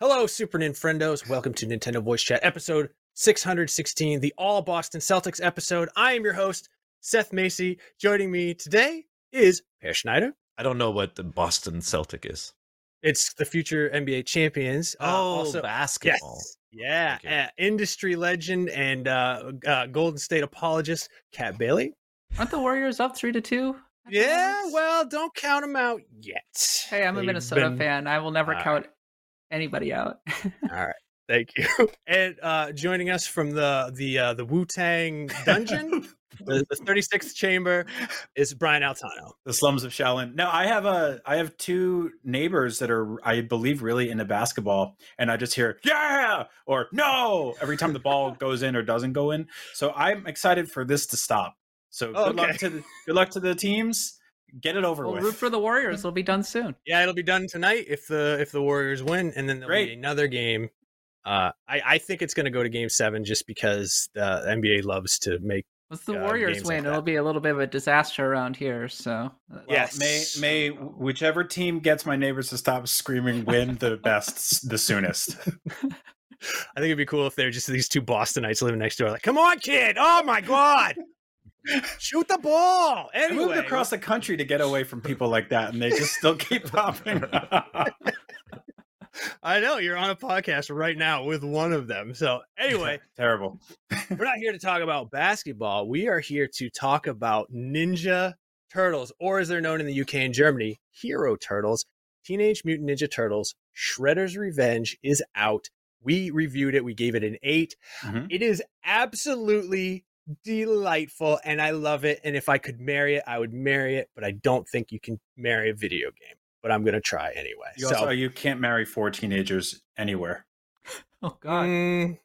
Hello, Super Nintendos. Welcome to Nintendo Voice Chat episode 616, the All Boston Celtics episode. I am your host, Seth Macy. Joining me today is Peer Schneider. I don't know what the Boston Celtic is. It's the future NBA champions. Uh, also, basketball. Yes. Yeah, uh, industry legend and uh, uh, Golden State apologist, Kat Bailey. Aren't the Warriors up three to two? Yeah, well, don't count them out yet. Hey, I'm They've a Minnesota been... fan. I will never count anybody out. All right. Thank you. And uh, joining us from the the uh, the Wu Tang dungeon, the, the 36th chamber, is Brian Altano. The slums of Shaolin. Now I have a I have two neighbors that are I believe really into basketball, and I just hear yeah or no every time the ball goes in or doesn't go in. So I'm excited for this to stop. So oh, good okay. luck to the, good luck to the teams get it over with. we'll with. Root for the Warriors. It'll be done soon. Yeah, it'll be done tonight if the if the Warriors win, and then there'll Great. be another game. Uh, I I think it's going to go to Game Seven just because the NBA loves to make. If the uh, Warriors win, like it'll be a little bit of a disaster around here. So uh, well, yes, may may whichever team gets my neighbors to stop screaming win the best the soonest. I think it'd be cool if they're just these two Bostonites living next door. Like, come on, kid! Oh my god! Shoot the ball. Anyway, I moved across the country to get away from people like that, and they just still keep popping. I know you're on a podcast right now with one of them. So anyway, terrible. we're not here to talk about basketball. We are here to talk about Ninja Turtles, or as they're known in the UK and Germany, Hero Turtles. Teenage Mutant Ninja Turtles: Shredder's Revenge is out. We reviewed it. We gave it an 8 mm-hmm. It is absolutely delightful and I love it. And if I could marry it, I would marry it, but I don't think you can marry a video game. But I'm gonna try anyway. You so also, you can't marry four teenagers anywhere. Oh God. Mm,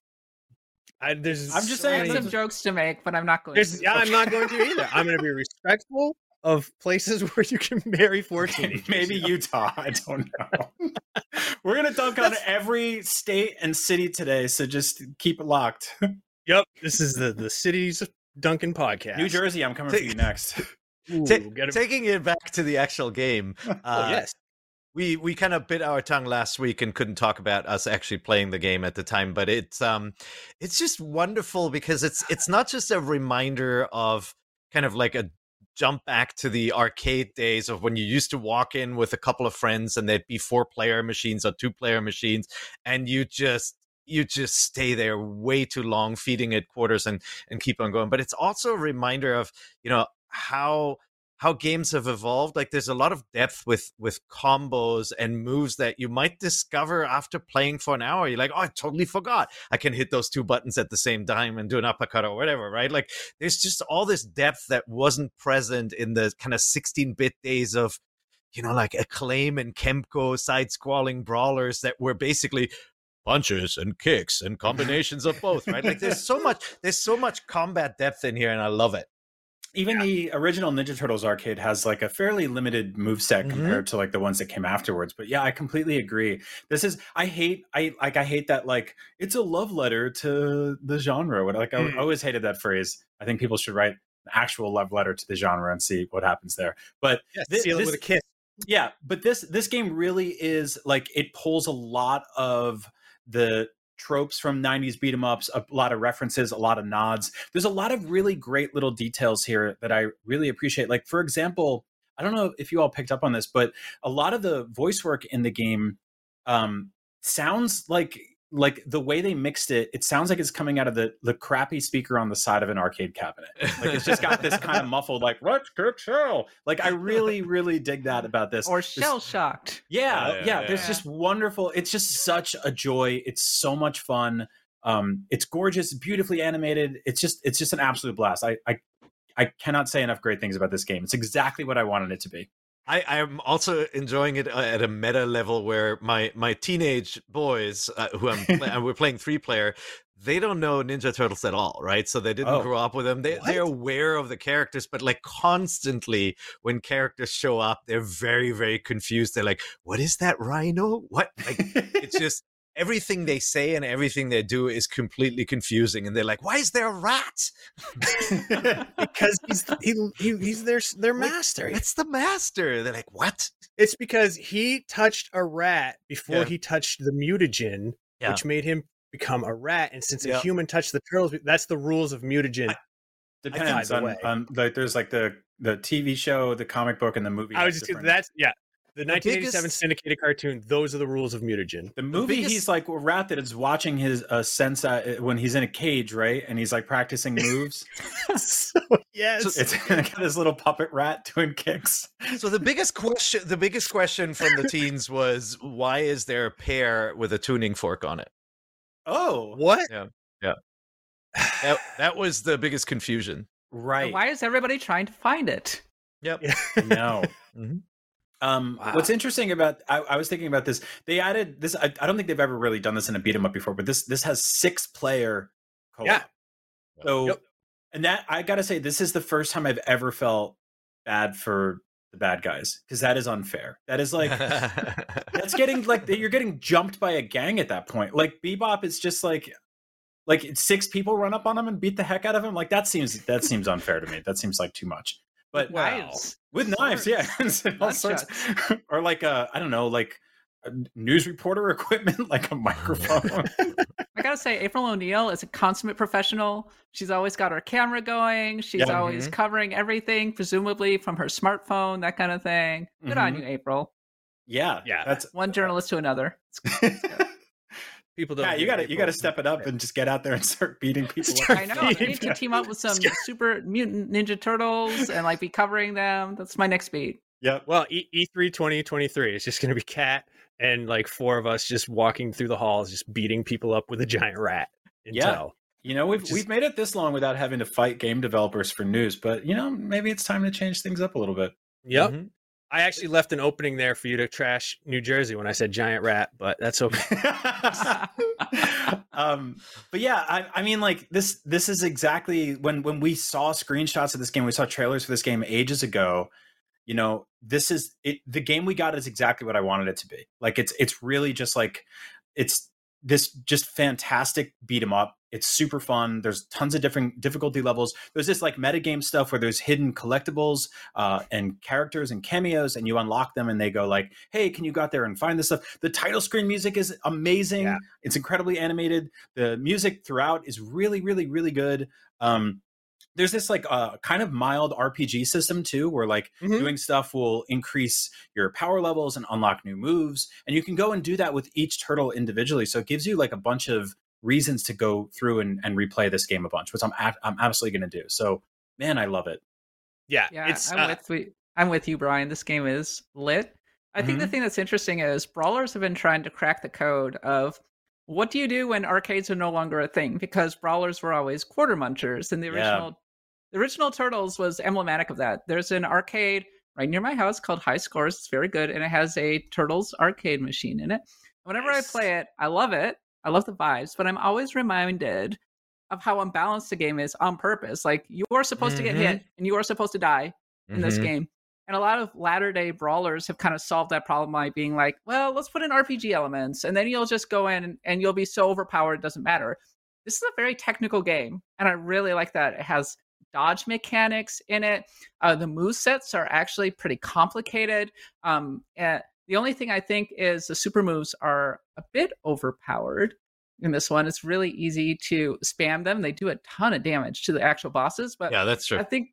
I, there's I'm just so saying many, some jokes to make, but I'm not going to. Yeah, I'm not going to either. I'm going to be respectful of places where you can marry four teenagers. Maybe Utah. I don't know. We're going to dunk on every state and city today, so just keep it locked. Yep, this is the the city's Duncan podcast. New Jersey, I'm coming Take, for you next. Ooh, Ta- taking it back to the actual game. Uh, oh, yes. We we kind of bit our tongue last week and couldn't talk about us actually playing the game at the time, but it's um it's just wonderful because it's it's not just a reminder of kind of like a jump back to the arcade days of when you used to walk in with a couple of friends and there'd be four player machines or two player machines and you just you just stay there way too long feeding it quarters and and keep on going but it's also a reminder of you know how how games have evolved like there's a lot of depth with with combos and moves that you might discover after playing for an hour you're like oh i totally forgot i can hit those two buttons at the same time and do an uppercut or whatever right? Like there's just all this depth that wasn't present in the kind of 16-bit days of you know like acclaim and kemco side scrolling brawlers that were basically punches and kicks and combinations of both, right? Like there's so much there's so much combat depth in here and I love it. Even yeah. the original Ninja Turtles arcade has like a fairly limited move set mm-hmm. compared to like the ones that came afterwards. But yeah, I completely agree. This is I hate I like I hate that like it's a love letter to the genre. What Like mm. I, always hated that phrase. I think people should write an actual love letter to the genre and see what happens there. But yeah, this, seal it with a kiss. Yeah, but this this game really is like it pulls a lot of the tropes from 90s beat 'em ups, a lot of references, a lot of nods. There's a lot of really great little details here that I really appreciate. Like, for example, I don't know if you all picked up on this, but a lot of the voice work in the game um, sounds like like the way they mixed it, it sounds like it's coming out of the the crappy speaker on the side of an arcade cabinet. Like it's just got this kind of muffled, like "Let's get shell." Like I really, really dig that about this. Or shell shocked. Yeah, yeah, yeah, yeah, There's just wonderful. It's just such a joy. It's so much fun. Um, it's gorgeous, beautifully animated. It's just, it's just an absolute blast. I, I, I cannot say enough great things about this game. It's exactly what I wanted it to be. I, I'm also enjoying it uh, at a meta level where my my teenage boys uh, who I'm and we're playing three player they don't know Ninja Turtles at all, right? So they didn't oh, grow up with them. They, they're aware of the characters, but like constantly when characters show up, they're very, very confused. They're like, what is that rhino? What? Like, it's just, everything they say and everything they do is completely confusing and they're like why is there a rat? Because he's he, he, he's their their master. it's the master. They're like what? It's because he touched a rat before yeah. he touched the mutagen yeah. which made him become a rat and since a human touched the turtles that's the rules of mutagen I, depends on, on like there's like the the tv show the comic book and the movie i was just that's yeah the 1987 biggest, syndicated cartoon. Those are the rules of mutagen. The movie, the biggest, he's like a rat that is watching his uh, sensei when he's in a cage, right? And he's like practicing moves. so, yes, so it's got this little puppet rat doing kicks. So the biggest question, the biggest question from the teens was, why is there a pear with a tuning fork on it? Oh, what? Yeah, yeah. that, that was the biggest confusion. Right. And why is everybody trying to find it? Yep. no. Mm-hmm. Um, wow. What's interesting about I, I, was thinking about this. They added this. I, I, don't think they've ever really done this in a beat 'em up before, but this this has six player co-op. Yeah. So, yep. and that I gotta say, this is the first time I've ever felt bad for the bad guys because that is unfair. That is like that's getting like you're getting jumped by a gang at that point. Like Bebop is just like like six people run up on him and beat the heck out of him. Like that seems that seems unfair to me. That seems like too much. But knives. with knives, yeah, all sorts, or like a I don't know, like news reporter equipment, like a microphone. I gotta say, April O'Neil is a consummate professional. She's always got her camera going. She's yeah, always mm-hmm. covering everything, presumably from her smartphone, that kind of thing. Good mm-hmm. on you, April. Yeah, yeah. That's one journalist to another. People don't. Yeah, you got to you got to step it up and just get out there and start beating people. Start I know. I need to team up with some super mutant ninja turtles and like be covering them. That's my next beat. Yeah. Well, E E three twenty twenty three is just going to be Kat and like four of us just walking through the halls, just beating people up with a giant rat. Yeah. You know, we've we've made it this long without having to fight game developers for news, but you know, maybe it's time to change things up a little bit. Yep. Mm-hmm. I actually left an opening there for you to trash New Jersey when I said giant rat, but that's okay. um, but yeah, I, I, mean, like this. This is exactly when when we saw screenshots of this game. We saw trailers for this game ages ago. You know, this is it. The game we got is exactly what I wanted it to be. Like it's it's really just like it's this just fantastic beat 'em up. It's super fun. There's tons of different difficulty levels. There's this like metagame stuff where there's hidden collectibles uh, and characters and cameos, and you unlock them, and they go like, "Hey, can you go out there and find this stuff?" The title screen music is amazing. Yeah. It's incredibly animated. The music throughout is really, really, really good. Um, there's this like uh, kind of mild RPG system too, where like mm-hmm. doing stuff will increase your power levels and unlock new moves, and you can go and do that with each turtle individually. So it gives you like a bunch of reasons to go through and, and replay this game a bunch, which I'm a- I'm absolutely going to do. So man, I love it. Yeah, yeah, I'm uh, with I'm with you, Brian. This game is lit. I mm-hmm. think the mm-hmm. thing that's interesting is brawlers have been trying to crack the code of what do you do when arcades are no longer a thing? Because brawlers were always quarter munchers, and the original the original Turtles was emblematic of that. There's an arcade right near my house called High Scores. It's very good, and it has a Turtles arcade machine in it. Whenever nice. I play it, I love it. I love the vibes, but I'm always reminded of how unbalanced the game is on purpose. Like you are supposed mm-hmm. to get hit mm-hmm. and you are supposed to die in mm-hmm. this game. And a lot of latter day brawlers have kind of solved that problem by being like, well, let's put in RPG elements and then you'll just go in and, and you'll be so overpowered, it doesn't matter. This is a very technical game. And I really like that. It has dodge mechanics in it. Uh, the move sets are actually pretty complicated. Um, the only thing I think is the super moves are a bit overpowered in this one. It's really easy to spam them. They do a ton of damage to the actual bosses, but yeah, that's true. I think,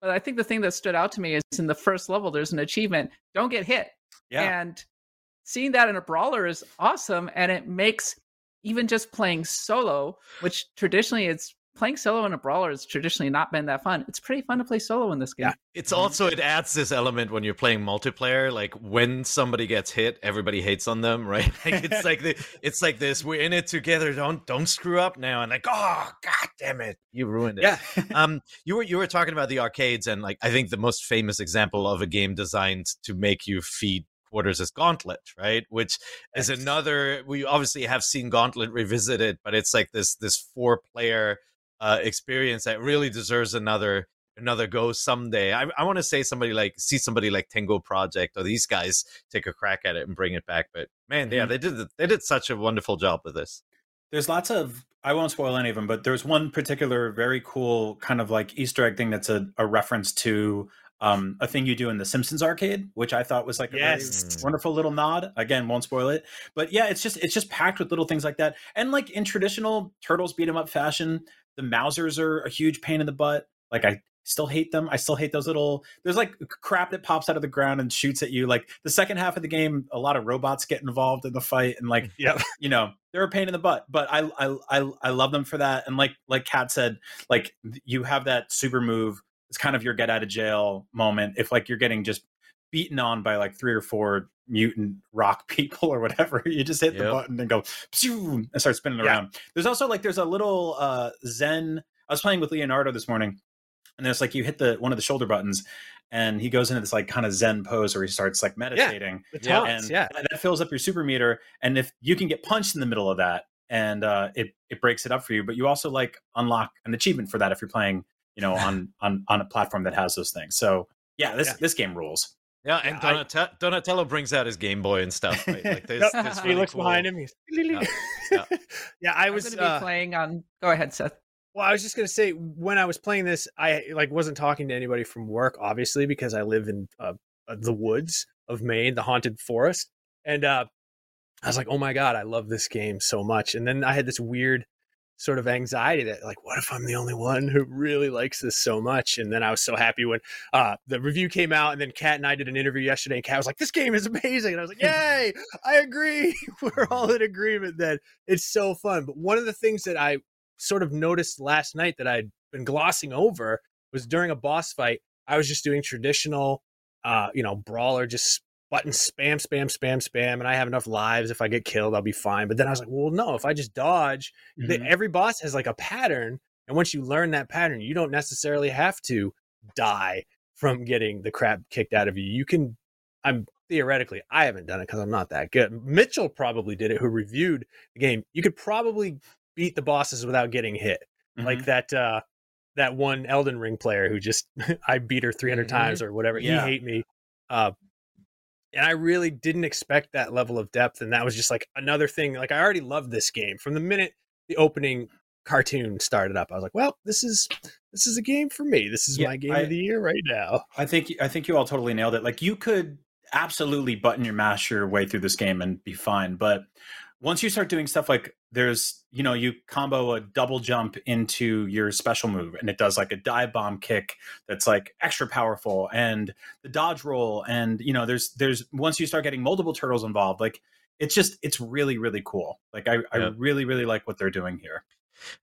but I think the thing that stood out to me is in the first level, there's an achievement: don't get hit. Yeah. And seeing that in a brawler is awesome, and it makes even just playing solo, which traditionally it's playing solo in a brawler has traditionally not been that fun. It's pretty fun to play solo in this game. Yeah. It's also it adds this element when you're playing multiplayer. Like when somebody gets hit, everybody hates on them, right? Like it's like the it's like this. We're in it together. Don't don't screw up now. And like, oh god damn it, you ruined it. Yeah. um, you were you were talking about the arcades, and like I think the most famous example of a game designed to make you feed quarters is Gauntlet, right? Which is another. We obviously have seen Gauntlet revisited, but it's like this this four player uh, experience that really deserves another another go someday. I, I want to say somebody like see somebody like Tango Project or these guys take a crack at it and bring it back. But man, yeah, Mhm. they did they did such a wonderful job with this. There's lots of I won't spoil any of them, but there's one particular very cool kind of like Easter egg thing that's a, a reference to um, a thing you do in the Simpsons arcade, which I thought was like a Yes. very wonderful little nod. Again, won't spoil it, but yeah, it's just it's just packed with little things like that. And like in traditional turtles beat 'em up fashion, the Mousers are a huge pain in the butt. Like I still hate them. I still hate those little. There's like crap that pops out of the ground and shoots at you. Like the second half of the game, a lot of robots get involved in the fight, and like Yep. you know they're a pain in the butt but I, I i i love them for that and like like kat said like you have that super move it's kind of your get out of jail moment if like you're getting just beaten on by like three or four mutant rock people or whatever you just hit the button and go and start spinning Yeah. around there's also like there's a little uh zen i was playing with leonardo this morning and there's like you hit the one of the shoulder buttons and he goes into this like kind of zen pose where he starts like meditating Yeah, and yeah. that fills up your super meter and if you can get punched in the middle of that and uh it it breaks it up for you but you also like unlock an achievement for that if you're playing you know on on on a platform that has those things so yeah this Yeah. this game rules Yeah, and Yeah, I- Donatello brings out his Game Boy and stuff. Right? Like there's, Yep. there's he looks cool- behind him. He's Yeah. yeah. Yeah. I was going to be uh, playing on. Go ahead, Seth. Well, I was just gonna say when I was playing this, I like wasn't talking to anybody from work, obviously, because I live in uh, uh, the woods of Maine, the haunted forest, and uh, I was like, "Oh my god, I love this game so much!" And then I had this weird sort of anxiety that, like, what if I'm the only one who really likes this so much? And then I was so happy when uh, the review came out, and then Kat and I did an interview yesterday, and Kat was like, "This game is amazing," and I was like, "Yay, I agree. We're all in agreement that it's so fun." But one of the things that I sort of noticed last night that I'd been glossing over was during a boss fight, I was just doing traditional, uh, you know, brawler, just button spam, spam, spam, spam, and I have enough lives. If I get killed, I'll be fine. But then I was like, well, no, if I just dodge, the, every boss has like a pattern, and once you learn that pattern, you don't necessarily have to die from getting the crap kicked out of you. You can, I'm theoretically, I haven't done it because I'm not that good. Mitchell probably did it, who reviewed the game. You could probably beat the bosses without getting hit Mhm. like that uh that one Elden Ring player who just I beat her 300 Mhm. times or whatever. Yeah. He hate me. Uh and I really didn't expect that level of depth and that was just like another thing like I already loved this game from the minute the opening cartoon started up. I was like, well, this is this is a game for me. This is Yeah, my game I- of the year right now. I think I think you all totally nailed it. Like you could absolutely button your mash your way through this game and be fine, but once you start doing stuff like there's you know you combo a double jump into your special move and it does like a dive bomb kick that's like extra powerful and the dodge roll and you know there's there's once you start getting multiple turtles involved like it's just it's really really cool. Like i i really really like what they're doing here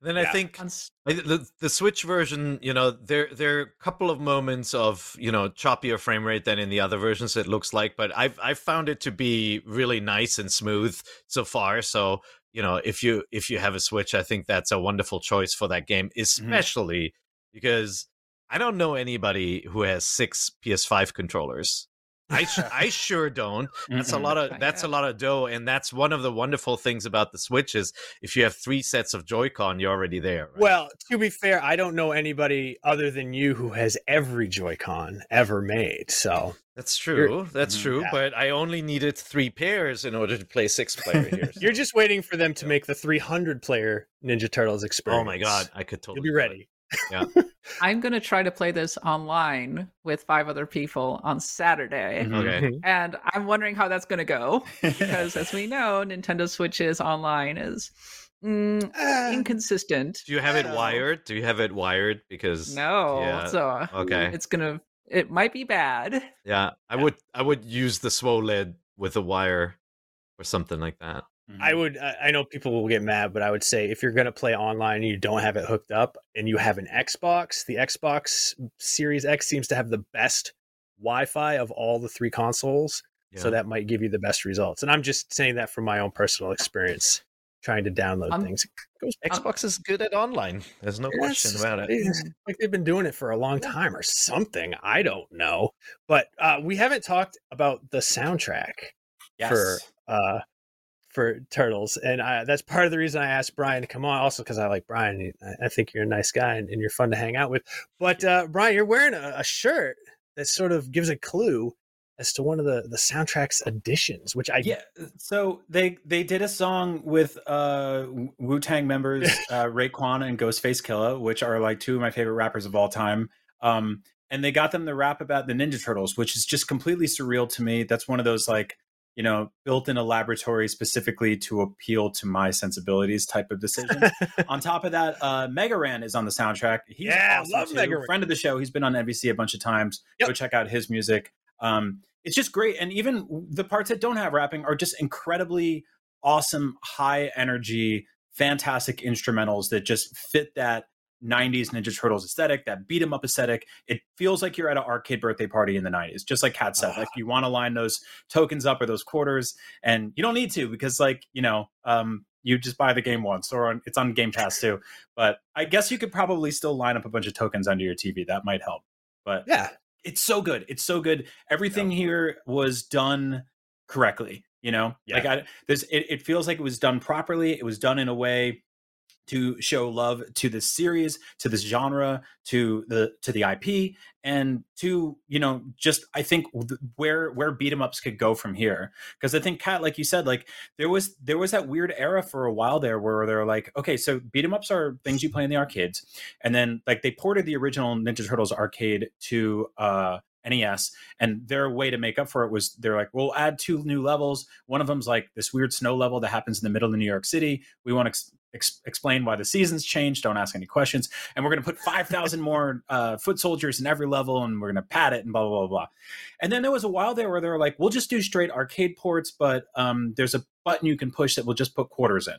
Then I think the the Switch version, you know, there there are a couple of moments of you know choppier frame rate than in the other versions. It looks like, but I've I've found it to be really nice and smooth so far. So you know, if you if you have a Switch, I think that's a wonderful choice for that game, mm-hmm. especially because I don't know anybody who has six PS5 controllers. I I sure don't. That's a lot of that's a lot of dough, and that's one of the wonderful things about the Switch is if you have three sets of Joy-Con, you're already there. right? Well, to be fair, I don't know anybody other than you who has every Joy-Con ever made. So that's true. That's Mhm. true. Yeah. But I only needed three pairs in order to play six player here. so- you're just waiting for them to make the 300 player Ninja Turtles experience. oh my god, I could totally You'll be do it. ready. I'm going to try to play this online with five other people on Saturday. Mhm. Okay. And I'm wondering how that's going to go because, as we know, Nintendo Switch's online is mm, Ah, inconsistent. Do you have it wired? Do you have it wired? Because No, yeah, so okay. it's gonna. It might be bad. yeah, I would I would use the SWOLED with a wire or something like that. I would. I know people will get mad, but I would say if you're going to play online and you don't have it hooked up, and you have an Xbox, the Xbox Series X seems to have the best Wi-Fi of all the three consoles, so that might give you the best results. And I'm just saying that from my own personal experience, trying to download Um, things. It Xbox is good at online. There's no question about it. it's Like they've been doing it for a long time or something. I don't know. But uh, we haven't talked about the soundtrack yes. for uh, for turtles, and I, that's part of the reason I asked Brian to come on. Also, because I like Brian. I, think you're a nice guy and, and you're fun to hang out with. But uh, Brian, you're wearing a, a shirt that sort of gives a clue as to one of the the soundtrack's additions, which I yeah. So they they did a song with uh Wu Tang members uh Raekwon and Ghostface Killah, which are like two of my favorite rappers of all time. Um, and they got them to rap about the Ninja Turtles, which is just completely surreal to me. That's one of those like you know built in a laboratory specifically to appeal to my sensibilities type of decision. on top of that, uh, Mega Ran is on the soundtrack. He's Yeah, awesome love too. Mega Ran. Friend of the show. He's been on NVC a bunch of times. Yep. Go check out his music. Um, it's just great, and even the parts that don't have rapping are just incredibly awesome, high energy, fantastic instrumentals that just fit that 90s Ninja Turtles aesthetic, that beat 'em up aesthetic. It feels like you're at an arcade birthday party in the 90s, just like Kat said. Ah. Like you want to line those tokens up or those quarters, and you don't need to because, like, you know, um, you just buy the game once or on, it's on Game Pass too. But I guess you could probably still line up a bunch of tokens under your TV. That might help. But yeah, it's so good. It's so good. Everything here was done correctly. You know, Yeah. like I, there's, it, it feels like it was done properly. It was done in a way to show love to this series, to this genre, to the to the IP, and to you know just I think where where beat 'em ups could go from here. Because I think Kat, like you said, like there was there was that weird era for a while there where they're like, okay, so beat 'em ups are things you play in the arcades, and then like they ported the original Ninja Turtles arcade to uh NES, and their way to make up for it was they're like, we'll add two new levels. One of them's like this weird snow level that happens in the middle of New York City. We want to ex- ex- explain why the seasons change. Don't ask any questions. And we're going to put 5,000 more uh, foot soldiers in every level and we're going to pad it and blah, blah, blah, blah. And then there was a while there where they were like, we'll just do straight arcade ports, but um, there's a button you can push that will just put quarters in.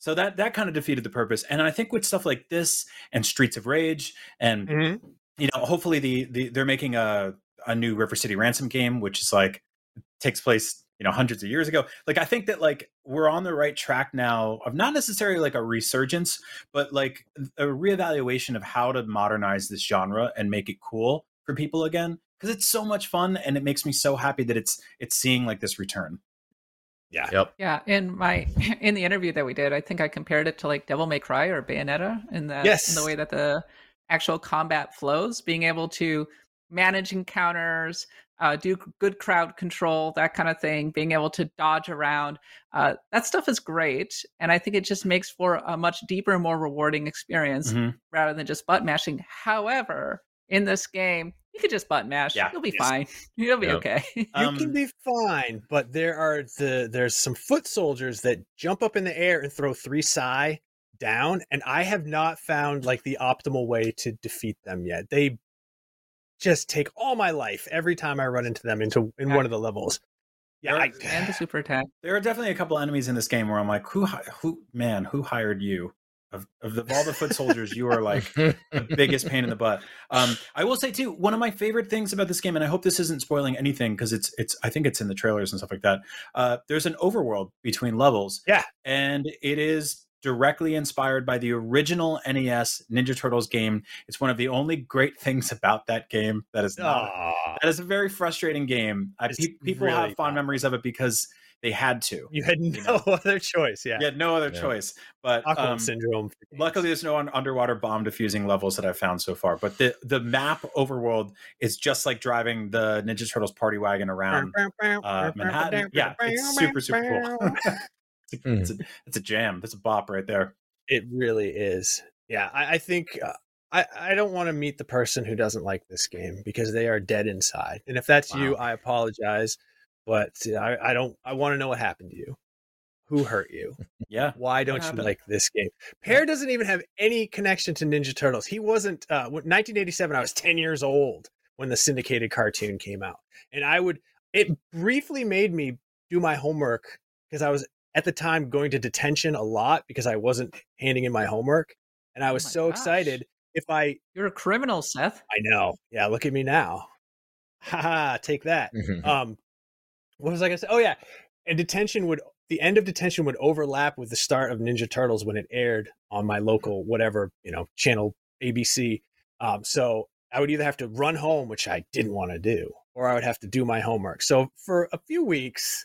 So that that kind of defeated the purpose. And I think with stuff like this and Streets of Rage and Mhm. You know, hopefully the, the they're making a a new River City Ransom game, which is like takes place you know hundreds of years ago. Like I think that like we're on the right track now of not necessarily like a resurgence, but like a reevaluation of how to modernize this genre and make it cool for people again because it's so much fun and it makes me so happy that it's it's seeing like this return. yeah, Yep. Yeah, in my in the interview that we did, I think I compared it to like Devil May Cry or Bayonetta in that Yes. in the way that the actual combat flows, being able to manage encounters, uh, do good crowd control, that kind of thing, being able to dodge around. Uh, that stuff is great, and I think it just makes for a much deeper, more rewarding experience Mhm. rather than just butt mashing. However, in this game, you could just button mash. Yeah, You'll be yes. fine. You'll be Yep. okay. You Um, can be fine, but there are the there's some foot soldiers that jump up in the air and throw three sai down, and I have not found like the optimal way to defeat them yet. They just take all my life every time I run into them into in one of the levels. Yeah, I, and the super attack. There are definitely a couple enemies in this game where I'm like, who, who, man, who hired you? Of, of, the, of all the foot soldiers, you are like the biggest pain in the butt. Um, I will say too, one of my favorite things about this game, and I hope this isn't spoiling anything because it's it's I think it's in the trailers and stuff like that. Uh, there's an overworld between levels, Yeah. and it is directly inspired by the original NES Ninja Turtles game. It's one of the only great things about that game that is not Aw, that is a very frustrating game. I, pe- people really have fond not. memories of it because they had to. you had no know. other choice. Yeah, You had no other Yeah. choice. But Stockholm um, syndrome. luckily, there's no underwater bomb defusing levels that I've found so far. But the the map overworld is just like driving the Ninja Turtles party wagon around uh, Manhattan. Yeah, it's super super cool. it's, a, it's, a, it's a jam. That's a bop right there. It really is. Yeah, I, I think uh, I I don't want to meet the person who doesn't like this game because they are dead inside. And if that's you, I apologize, but I I don't. I want to know what happened to you. Who hurt you? Yeah. Why don't you like this game? Pear doesn't even have any connection to Ninja Turtles. He wasn't. Uh, 1987. I was 10 years old when the syndicated cartoon came out, and I would. It briefly made me do my homework because I was at the time going to detention a lot because I wasn't handing in my homework, and I Oh was my so gosh. excited. If I, You're a criminal, Seth. I know, yeah, look at me now. Haha, take that um what was i gonna say oh yeah and detention would the end of detention would overlap with the start of ninja turtles when it aired on my local whatever you know channel abc um so i would either have to run home which i didn't want to do or i would have to do my homework so for a few weeks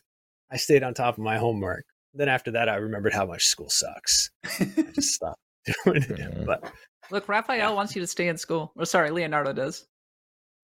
i stayed on top of my homework then after that, I remembered how much school sucks. I just stopped doing it. Mhm. But Look, Raphael wants you to stay in school. Or sorry, Leonardo does.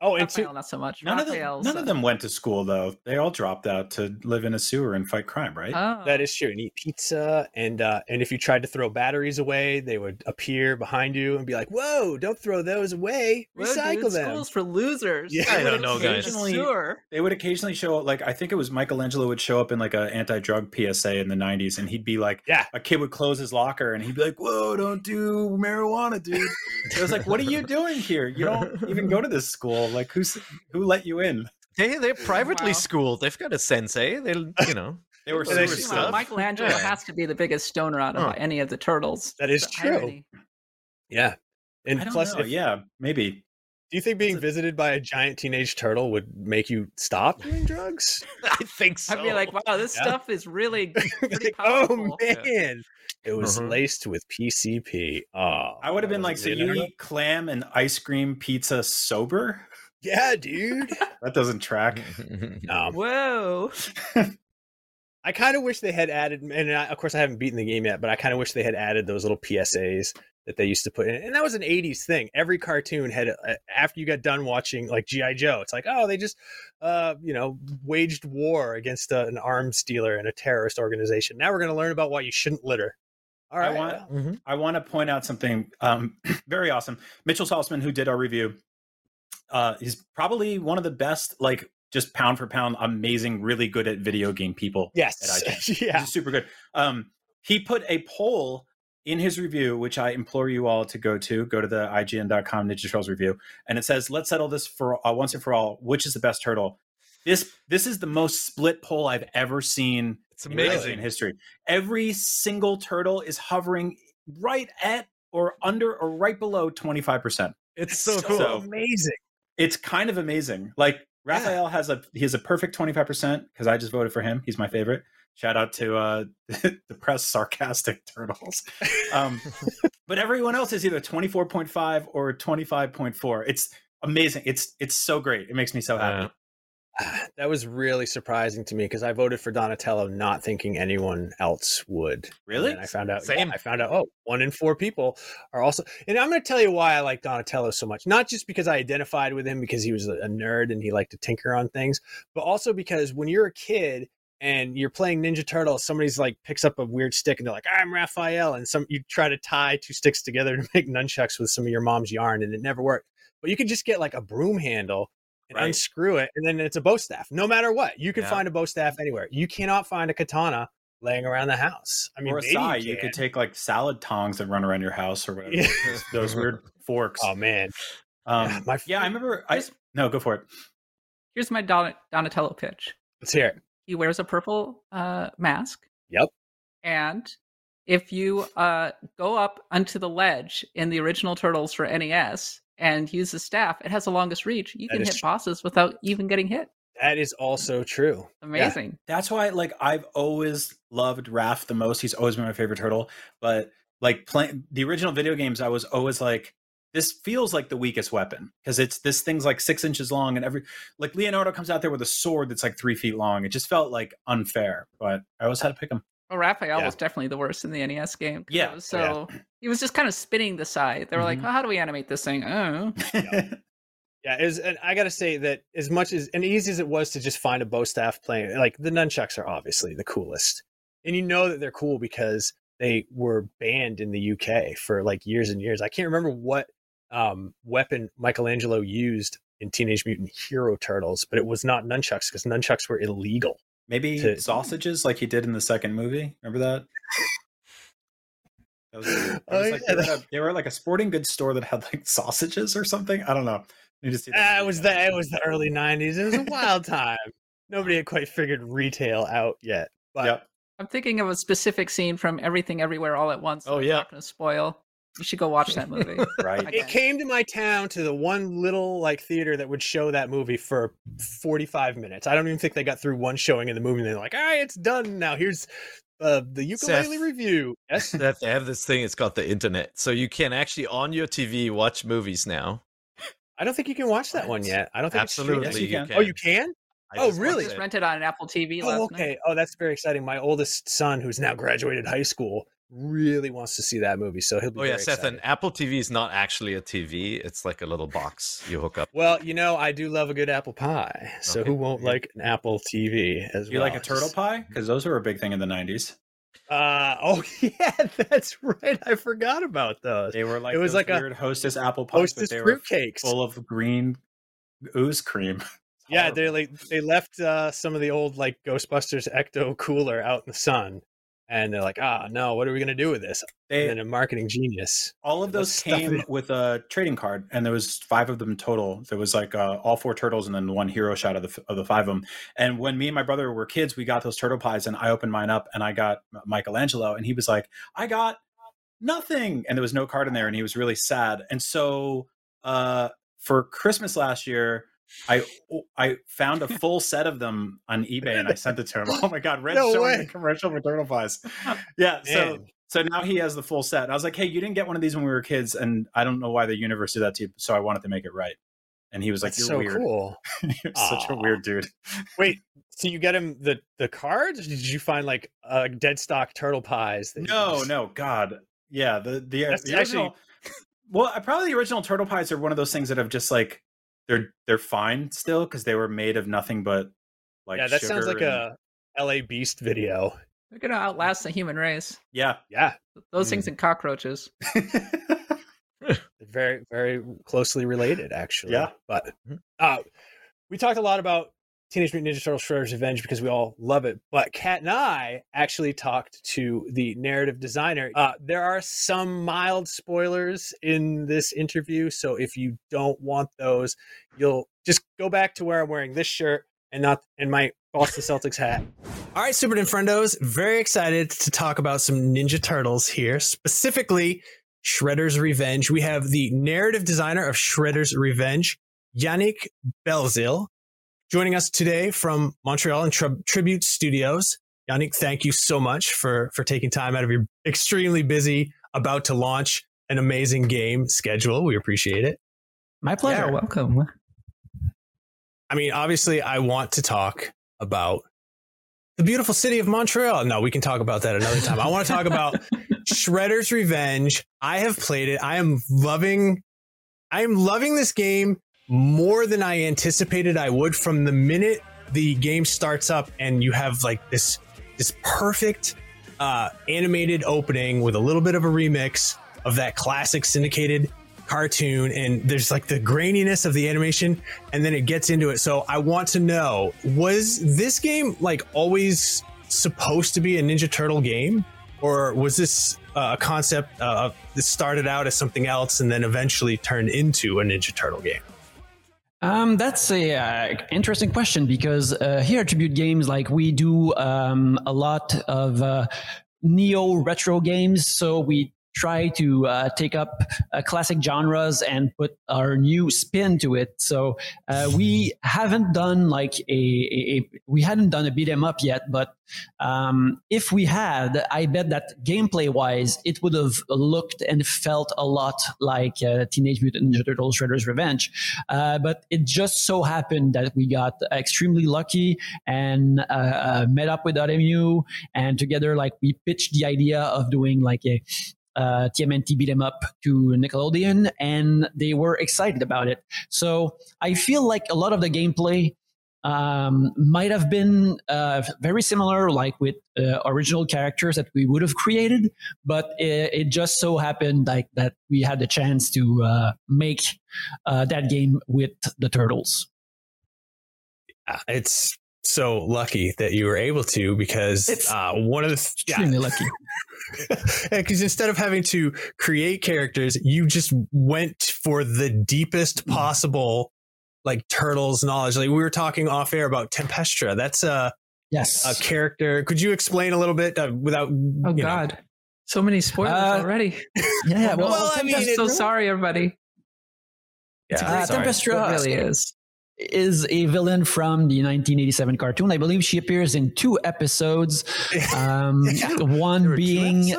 Oh, and two, Raphael, not so much. None of them. Raphael's, None of uh, them went to school though. They all dropped out to live in a sewer and fight crime, right? Oh. that is true. And eat pizza, and uh, and if you tried to throw batteries away, they would appear behind you and be like, "Whoa, don't throw those away! Whoa, Recycle dude, them." School's for losers. Yeah, I don't know, guys. sewer. They would occasionally show like I think it was Michelangelo would show up in like a anti-drug PSA in the '90s, and he'd be like, Yeah. a kid would close his locker, and he'd be like, "Whoa, don't do marijuana, dude." I was like, "What are you doing here? You don't even go to this school. Like, who's who let you in?" They they're mm, privately Wow. schooled. They've got a sensei. They'll you know. They were Well, they sewer should- uh, Come on, stuff. Michelangelo Yeah. has to be the biggest stoner out of Huh. any of the turtles. That is The true. irony. Yeah, and plus, if- yeah, maybe. Do you think being a- visited by a giant teenage turtle would make you stop doing drugs? I think so. I'd be like, wow, this Yeah. stuff is really pretty Like, oh powerful. man, it was Mhm. laced with PCP. Oh, I would have been like, "So you eat clam and ice cream pizza sober?" Yeah, dude. That doesn't track. Um, Whoa. I kind of wish they had added, and I, of course I haven't beaten the game yet, but I kind of wish they had added those little PSAs that they used to put in, and that was an '80s thing. Every cartoon had, a, after you got done watching like GI Joe, it's like, oh, they just, uh, you know, waged war against uh, an arms dealer and a terrorist organization. Now we're going to learn about why you shouldn't litter. All right. I want- well, Mhm. I want to point out something um, very awesome. Mitchell Saltzman, who did our review, uh, he's probably one of the best, like just pound for pound, amazing, really good at video game people. yes, at IGN. yeah, He's super good. Um, he put a poll in his review, which I implore you all to go to. Go to the IGN.com Ninja Turtles review, and it says, "Let's settle this for uh, once and for all. Which is the best turtle?" This this is the most split poll I've ever seen It's amazing. in history. Every single turtle is hovering right at or under or right below twenty five percent. It's so so cool. amazing. It's kind of amazing. Like Raphael has a he has a perfect twenty five percent because I just voted for him. He's my favorite. Shout out to uh, the press sarcastic turtles. Um, but everyone else is either twenty four point five or twenty five point four. It's amazing. It's it's so great. It makes me so happy. That was really surprising to me because I voted for Donatello, not thinking anyone else would. Really? And I found out. yeah, Same. I found out. Oh, one in four people are also. And I'm going to tell you why I like Donatello so much. Not just because I identified with him because he was a, nerd and he liked to tinker on things, but also because when you're a kid and you're playing Ninja Turtles, somebody's like picks up a weird stick and they're like, "I'm Raphael," and some you try to tie two sticks together to make nunchucks with some of your mom's yarn, and it never worked. But you could just get like a broom handle and Right. unscrew it, and then it's a bow staff. No matter what, you can Yeah. find a bow staff anywhere. You cannot find a katana laying around the house. I mean, or a maybe sai, you, you could take like salad tongs that run around your house or whatever. Yeah. Those- Those weird forks. Oh man, Um, my yeah, I remember. I Just- no, go for it. Here's my Don- Donatello pitch. let's hear it. He wears a purple uh, mask. Yep. And if you uh, go up onto the ledge in the original Turtles for NES and use the staff, it has the longest reach. You That can hit true. bosses without even getting hit. That is also true. Amazing. That's why, like, I've always loved Raph the most. He's always been my favorite turtle. But like playing the original video games, I was always like, this feels like the weakest weapon because it's this thing's like six inches long, and every like Leonardo comes out there with a sword that's like three feet long. It just felt like unfair. But I always had to pick him. Well, Raphael Yeah. was definitely the worst in the NES game. Yeah. was Oh, yeah. so he was just kind of spinning the side. They were like, Mhm. oh, "How do we animate this thing?" Oh, Yeah, is and I gotta say that as much as and easy as it was to just find a bow staff playing, like the nunchucks are obviously the coolest, and you know that they're cool because they were banned in the UK for like years and years. I can't remember what um, weapon Michelangelo used in Teenage Mutant Hero Turtles, but it was not nunchucks because nunchucks were illegal. Maybe To- sausages like he did in the second movie. Remember that? That was, it Oh, like yeah, they, were a, they were at like a sporting goods store that had like sausages or something. I don't know. Need to see that Ah, it was the it was the early '90s. It was a wild time. Nobody had quite figured retail out yet. But Yep. I'm thinking of a specific scene from Everything Everywhere All at Once. that Oh, I'm yeah. not going to spoil. You should go watch that movie. Right. Okay. It came to my town to the one little like theater that would show that movie for 45 minutes. I don't even think they got through one showing in the movie. And they're like, all right, it's done now. Here's uh, the ukulele Seth. review. Yes. They have, they have this thing. It's called the internet, so you can actually on your TV watch movies now. I don't think you can watch that one yet. I don't think Absolutely, It's Yes, you streaming. can. Oh, you can? I Oh, just really? Just rented on an Apple TV Oh, last okay. night. Oh, that's very exciting. My oldest son, who's now graduated high school, really wants to see that movie. So he'll be. Oh yeah, very Seth. excited. An Apple TV is not actually a TV. It's like a little box you hook up. Well, you know, I do love a good apple pie. So Okay. who won't like an Apple TV as You well? You like a turtle pie? Because those were a big thing in the '90s. Uh, oh yeah, that's right. I forgot about those. They were like it was those like a weird Hostess apple pie, but Hostess they were fruitcakes. full of green ooze cream. Yeah, they like they left uh, some of the old like Ghostbusters Ecto cooler out in the sun, and they're like, ah, no, what are we gonna do with this? They- and then a marketing genius. all of those came with a trading card, and there was five of them total. There was like uh, all four turtles, and then one hero shot of the of the five of them. And when me and my brother were kids, we got those turtle pies, and I opened mine up, and I got Michelangelo, and he was like, "I got nothing," and there was no card in there, and he was really sad. And so, uh, for Christmas last year. I I found a full set of them on eBay and I sent it to him. Oh my god, Red's No showing way. the commercial for turtle pies. Yeah, so Man. so now he has the full set. I was like, hey, you didn't get one of these when we were kids, and I don't know why the universe did that to you, so I wanted to make it right. And he was like, That's you're so weird. cool. You're such a weird dude. Wait, so you get him the the cards? Did you find like uh, dead stock turtle pies? No, just- no, God. Yeah, the the, That's the original. well, probably the original turtle pies are one of those things that have just like they're they're fine still because they were made of nothing but like yeah, that sounds like and- a LA Beast video. They're gonna outlast the human race. yeah. Yeah, Those things and cockroaches. very very closely related actually Yeah. but uh we talked a lot about teenage mutant ninja turtles shredder's revenge because we all love it. But kat and i actually talked to the narrative designer. Uh there are some mild spoilers in this interview so if you don't want those you'll just go back to where i'm wearing this shirt and not and my boston celtics hat. All right super Nintendos, very excited to talk about some ninja turtles here specifically Shredder's Revenge. We have the narrative designer of Shredder's Revenge, Yannick Belzil, joining us today from Montreal and Tri- Tribute Studios. Yannick, thank you so much for for taking time out of your extremely busy, about to launch an amazing game schedule. We appreciate it. My pleasure. Yeah. Welcome. I mean, obviously, I want to talk about the beautiful city of Montreal. No, we can talk about that another time. I want to talk about Shredder's Revenge. I have played it. I am loving I am loving this game more than I anticipated I would from the minute the game starts up and you have like this this perfect uh animated opening with a little bit of a remix of that classic syndicated cartoon and there's like the graininess of the animation and then it gets into it. So i want to know was this game like always supposed to be a ninja turtle game? Or was this uh, a concept uh, that started out as something else and then eventually turned into a ninja turtle game Um, that's a uh, interesting question because uh, here at Tribute Games, like we do um, a lot of uh, neo retro games, so we try to uh, take up uh, classic genres and put our new spin to it. So uh, we haven't done like a, a, a we hadn't done a beat 'em up yet, but um, if we had, I bet that gameplay wise, it would have looked and felt a lot like uh, Teenage Mutant Ninja Turtles Shredder's Revenge. Uh, but it just so happened that we got extremely lucky and uh, met up with RMU, and together, like, we pitched the idea of doing like a uh, TMNT beat 'em up to Nickelodeon, and they were excited about it. So I feel like a lot of the gameplay um, might have been uh, very similar, like with uh, original characters that we would have created, but it, it just so happened like that we had the chance to uh, make uh, that game with the turtles. Uh, it's so lucky that you were able to because It's uh, one of the Extremely lucky. because instead of having to create characters you just went for the deepest Mm. possible like turtles knowledge like we were talking off air about tempestra that's a, Yes. a character could you explain a little bit uh, without Oh you know- God, so many spoilers Uh, already. Yeah. Well, well, I mean, I'm so really- sorry, everybody. yeah, Uh, sorry. Tempestra It really is. Is a villain from the 1987 cartoon. I believe she appears in two episodes. Um, Yeah. One were two being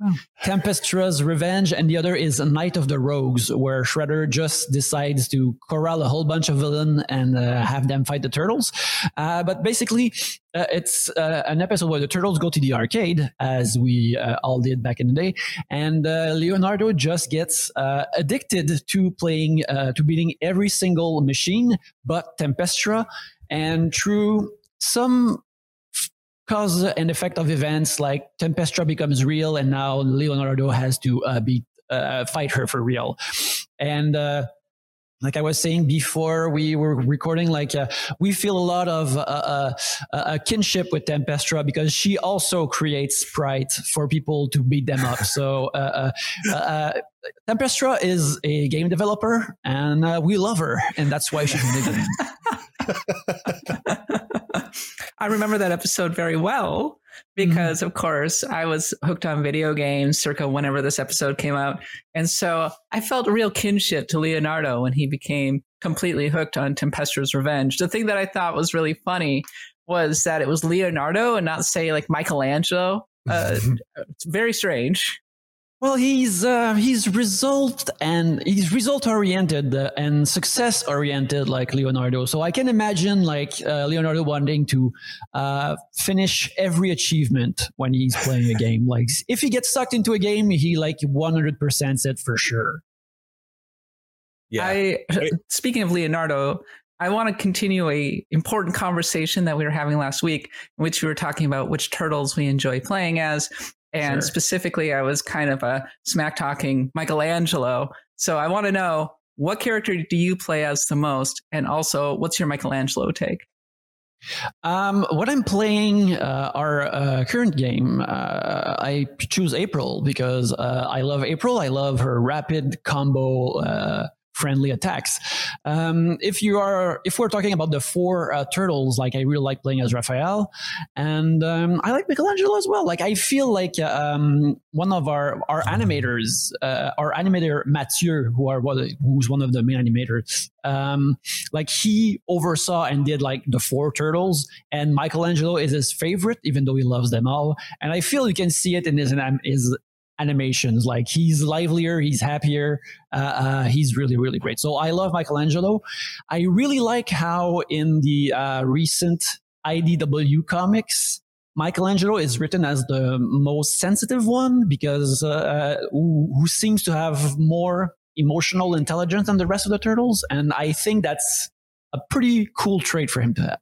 Tempestra's Revenge, and the other is Night of the Rogues, where Shredder just decides to corral a whole bunch of villains and uh, have them fight the turtles. Uh, but basically, uh, it's uh, an episode where the turtles go to the arcade, as we uh, all did back in the day, and uh, Leonardo just gets addicted to playing, to beating every single machine but Tempestra, and through some cause and effect of events like Tempestra becomes real and now Leonardo has to uh, be uh, fight her for real. And uh, like I was saying before we were recording, like uh, we feel a lot of uh, uh, kinship with Tempestra because she also creates sprite for people to beat them up. So Tempestra is a game developer, and we love her, and that's why she's in the game. I remember that episode very well because, mm-hmm. of course, I was hooked on video games circa whenever this episode came out. And so I felt real kinship to Leonardo when he became completely hooked on Tempestra's Revenge. The thing that I thought was really funny was that it was Leonardo and not, say, like Michelangelo. Uh, it's very strange. Well, he's uh, he's result and he's result oriented uh, and success oriented like Leonardo. So I can imagine like uh, Leonardo wanting to uh, finish every achievement when he's playing a game. Like if he gets sucked into a game, he like one hundred percent it for sure. Yeah. I speaking of Leonardo, I want to continue a important conversation that we were having last week, in which we were talking about which turtles we enjoy playing as. And sure. specifically, I was kind of a smack talking Michelangelo. So I want to know what character do you play as the most? And also, what's your Michelangelo take? Um, what I'm playing, uh, our uh, current game, uh, I choose April because uh, I love April. I love her rapid combo uh, friendly attacks. Um, if you are, if we're talking about the four uh, turtles, like I really like playing as Raphael, and um, I like Michelangelo as well. Like I feel like uh, um, one of our our animators, uh, our animator Mathieu, who are who's one of the main animators, um, like he oversaw and did like the four turtles, and Michelangelo is his favorite, even though he loves them all. And I feel you can see it in his his animations. Like he's livelier, he's happier, uh, uh, he's really really great. So I love Michelangelo. I really like how in the uh, recent IDW comics. Michelangelo is written as the most sensitive one because uh, uh, who, who seems to have more emotional intelligence than the rest of the turtles, and I think that's a pretty cool trait for him to have.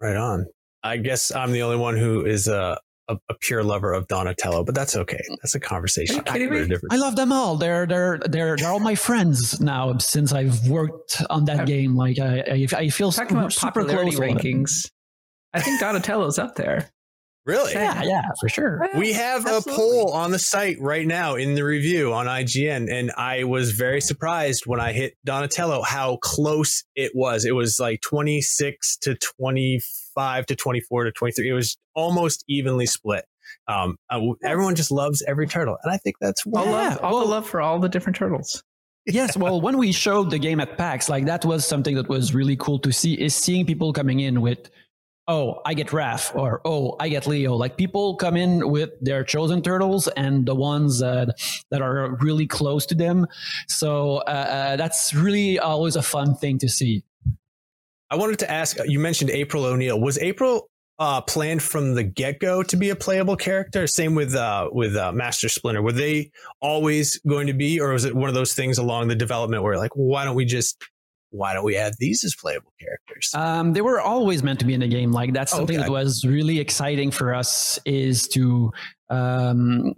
Right on. I guess I'm the only one who is uh, a, a, pure lover of Donatello, but that's okay. That's a conversation. I, I love them all. They're they're they're they're all my friends now since I've worked on that game. Like I I, I feel Talking about super close rankings. I think Donatello's up there. Really? Yeah, yeah, for sure. We have Absolutely. a poll on the site right now in the review on IGN, and I was very surprised when I hit Donatello how close it was. It was like 26 to 25 to 24 to 23. It was almost evenly split. Um, uh, everyone just loves every turtle, and I think that's all love, all well, the love for all the different turtles. yes, well, when we showed the game at PAX, like that was something that was really cool to see. Is seeing people coming in with oh, I get Raph or oh, I get Leo. Like people come in with their chosen turtles and the ones uh, that are really close to them. So uh, uh, that's really always a fun thing to see. I wanted to ask. You mentioned April O'Neil. Was April uh, planned from the get go to be a playable character? Same with uh, with uh, Master Splinter. Were they always going to be, or was it one of those things along the development where like, why don't we just why don't we add these as playable characters? Um, they were always meant to be in the game. Like that's something okay. that was really exciting for us is to um,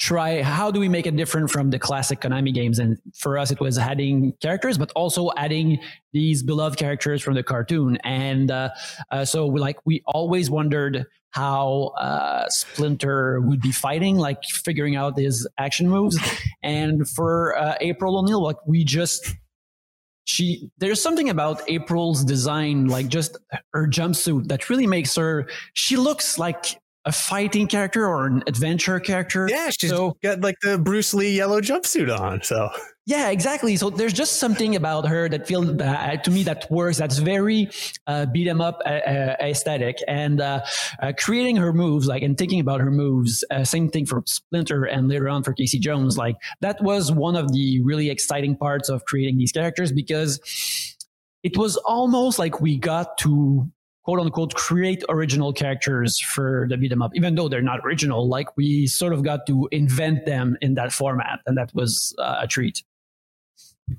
try how do we make it different from the classic Konami games? And for us, it was adding characters, but also adding these beloved characters from the cartoon. And uh, uh, so, we, like, we always wondered how uh, Splinter would be fighting, like figuring out his action moves. And for uh, April O'Neil, like we just she there's something about April's design, like just her jumpsuit, that really makes her. She looks like a fighting character or an adventure character. Yeah, she's so, got like the Bruce Lee yellow jumpsuit on. So Yeah, exactly. So there's just something about her that feels uh, to me that works. That's very uh, beat 'em up uh, uh aesthetic, and uh, uh, creating her moves, like and thinking about her moves. same thing for Splinter, and later on for Casey Jones. Like that was one of the really exciting parts of creating these characters because it was almost like we got to quote unquote create original characters for the beat 'em up, even though they're not original. Like we sort of got to invent them in that format, and that was uh, a treat.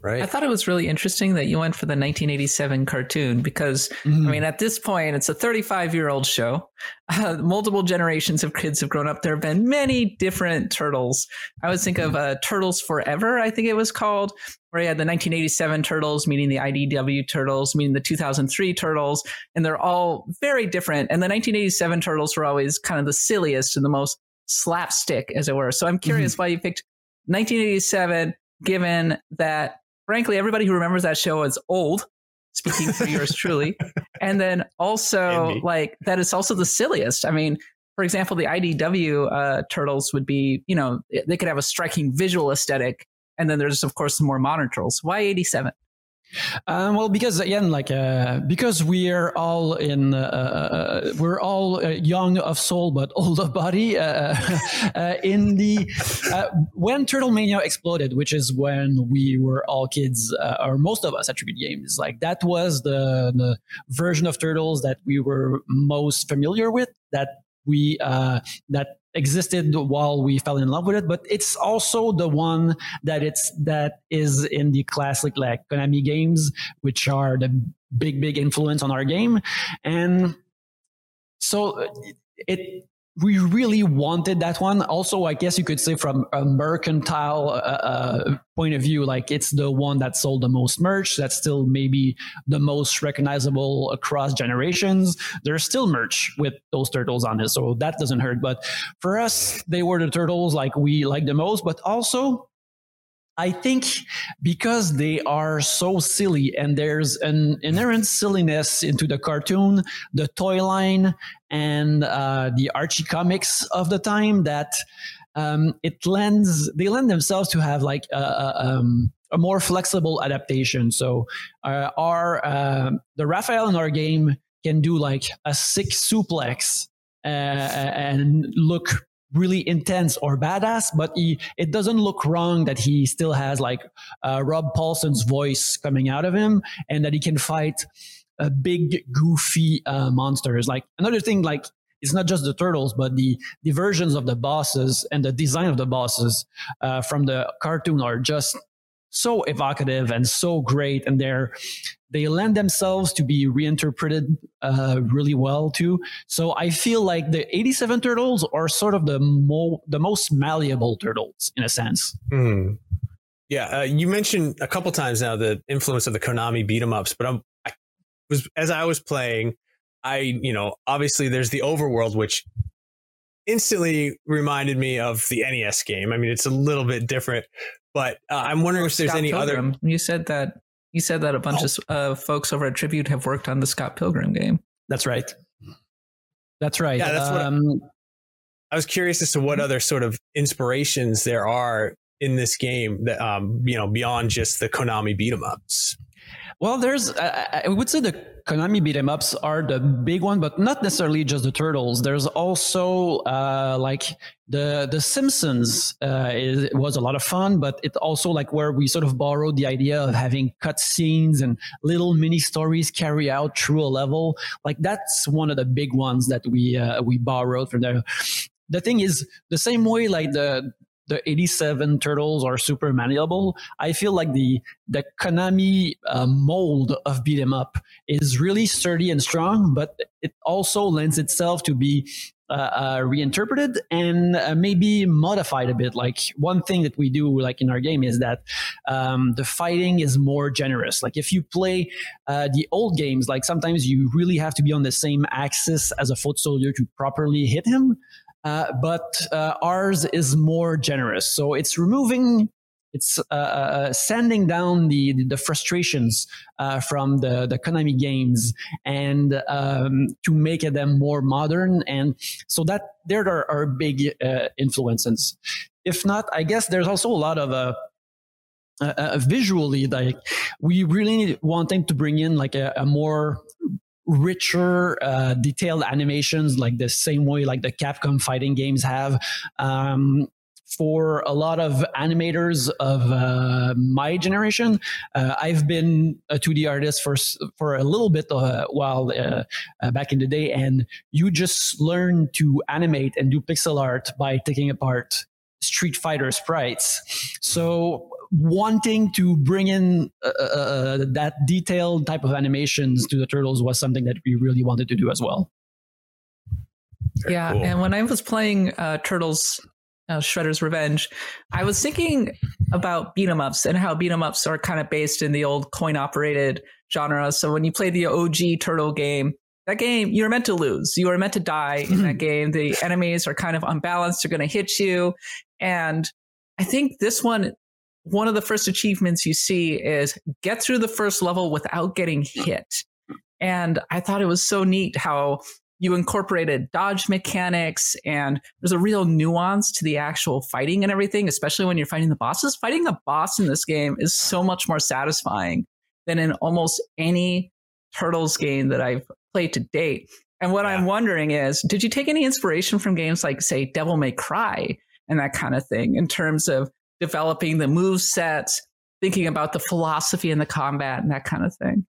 Right. I thought it was really interesting that you went for the 1987 cartoon because, mm. I mean, at this point, it's a 35 year old show. Uh, multiple generations of kids have grown up. There have been many different turtles. I would think of uh, Turtles Forever, I think it was called, where you had the 1987 turtles, meaning the IDW turtles, meaning the 2003 turtles, and they're all very different. And the 1987 turtles were always kind of the silliest and the most slapstick, as it were. So I'm curious mm-hmm. why you picked 1987 given that frankly everybody who remembers that show is old speaking for yours truly. And then also like that is also the silliest. I mean for example the idw uh, turtles would be you know they could have a striking visual aesthetic and then there's of course the more modern turtles. Why 87 um, well, because again, like uh, because we are all in, uh, uh we're all uh, young of soul but old of body. Uh, uh, in the when Turtle Mania exploded, which is when we were all kids, or most of us at Tribute Games, like that was the, the version of Turtles that we were most familiar with. That we that existed while we fell in love with it, but it's also the one that it's that is in the classic like Konami games, which are the big big influence on our game, and so it we really wanted that one. Also, I guess you could say from a mercantile uh, uh, point of view, like it's the one that sold the most merch. That's still maybe the most recognizable across generations. There's still merch with those turtles on it, so that doesn't hurt. But for us, they were the turtles like we like the most. But also, I think because they are so silly and there's an inherent silliness into the cartoon, the toy line, and uh, the Archie comics of the time that um, it lends they lend themselves to have like a, a, um, a more flexible adaptation. So uh, our uh, the Raphael in our game can do like a six suplex uh, and look really intense or badass, but he, it doesn't look wrong that he still has like uh, Rob Paulsen's voice coming out of him and that he can fight a big goofy uh, monsters. Like another thing, like it's not just the turtles, but the the versions of the bosses and the design of the bosses uh, from the cartoon are just so evocative and so great, and they're they lend themselves to be reinterpreted uh, really well too. So I feel like the 87 turtles are sort of the mo- the most malleable turtles in a sense. Mm. Yeah, uh, you mentioned a couple times now the influence of the Konami beat 'em ups, but I'm, I was as I was playing, I you know obviously there's the overworld which instantly reminded me of the NES game. I mean, it's a little bit different, but uh, I'm wondering if there's any Pilgrim. other. You said that you said that a bunch oh. of uh, folks over at Tribute have worked on the Scott Pilgrim game. That's right. That's right. Yeah, that's um, what I, I, was curious as to what other sort of inspirations there are in this game that um, you know beyond just the Konami beat 'em ups. Well, there's, uh, I would say the Konami beat 'em ups are the big one, but not necessarily just the Turtles. There's also uh, like the the Simpsons uh, is, was a lot of fun, but it also like where we sort of borrowed the idea of having cut scenes and little mini stories carry out through a level. Like that's one of the big ones that we uh, we borrowed from there. The thing is, the same way like the the 87 turtles are super malleable. I feel like the the Konami uh, mold of beat 'em up is really sturdy and strong, but it also lends itself to be uh, uh, reinterpreted and uh, maybe modified a bit. Like one thing that we do, like in our game, is that um, the fighting is more generous. Like if you play uh, the old games, like sometimes you really have to be on the same axis as a foot soldier to properly hit him. Uh, but uh, ours is more generous. So it's removing, it's uh, uh, uh sanding down the the frustrations uh, from the the Konami games and um, to make them more modern. And so that there are, big influences. If not, I guess there's also a lot of visually, like we really wanting to bring in like a, a more richer, uh, detailed animations, like the same way like the Capcom fighting games have. Um, for a lot of animators of uh, my generation. Uh, I've been a 2D artist for for a little bit uh, while uh, uh, back in the day, and you just learn to animate and do pixel art by taking apart Street Fighter sprites. So wanting to bring in uh, uh, uh, that detailed type of animations to the turtles was something that we really wanted to do as well. Very yeah, cool. and when I was playing uh, Turtles uh, Shredder's Revenge, I was thinking about beat 'em ups and how beat 'em ups are kind of based in the old coin operated genre. So when you play the OG Turtle game, that game you're meant to lose. you are meant to die in that game. The enemies are kind of unbalanced. They're going to hit you, and I think this one one of the first achievements you see is get through the first level without getting hit. And I thought it was so neat how you incorporated dodge mechanics and there's a real nuance to the actual fighting and everything, especially when you're fighting the bosses. Fighting a boss in this game is so much more satisfying than in almost any Turtles game that I've played to date. And what yeah. I'm wondering is, did you take any inspiration from games like, say, Devil May Cry and that kind of thing in terms of developing the move sets, thinking about the philosophy and the combat and that kind of thing.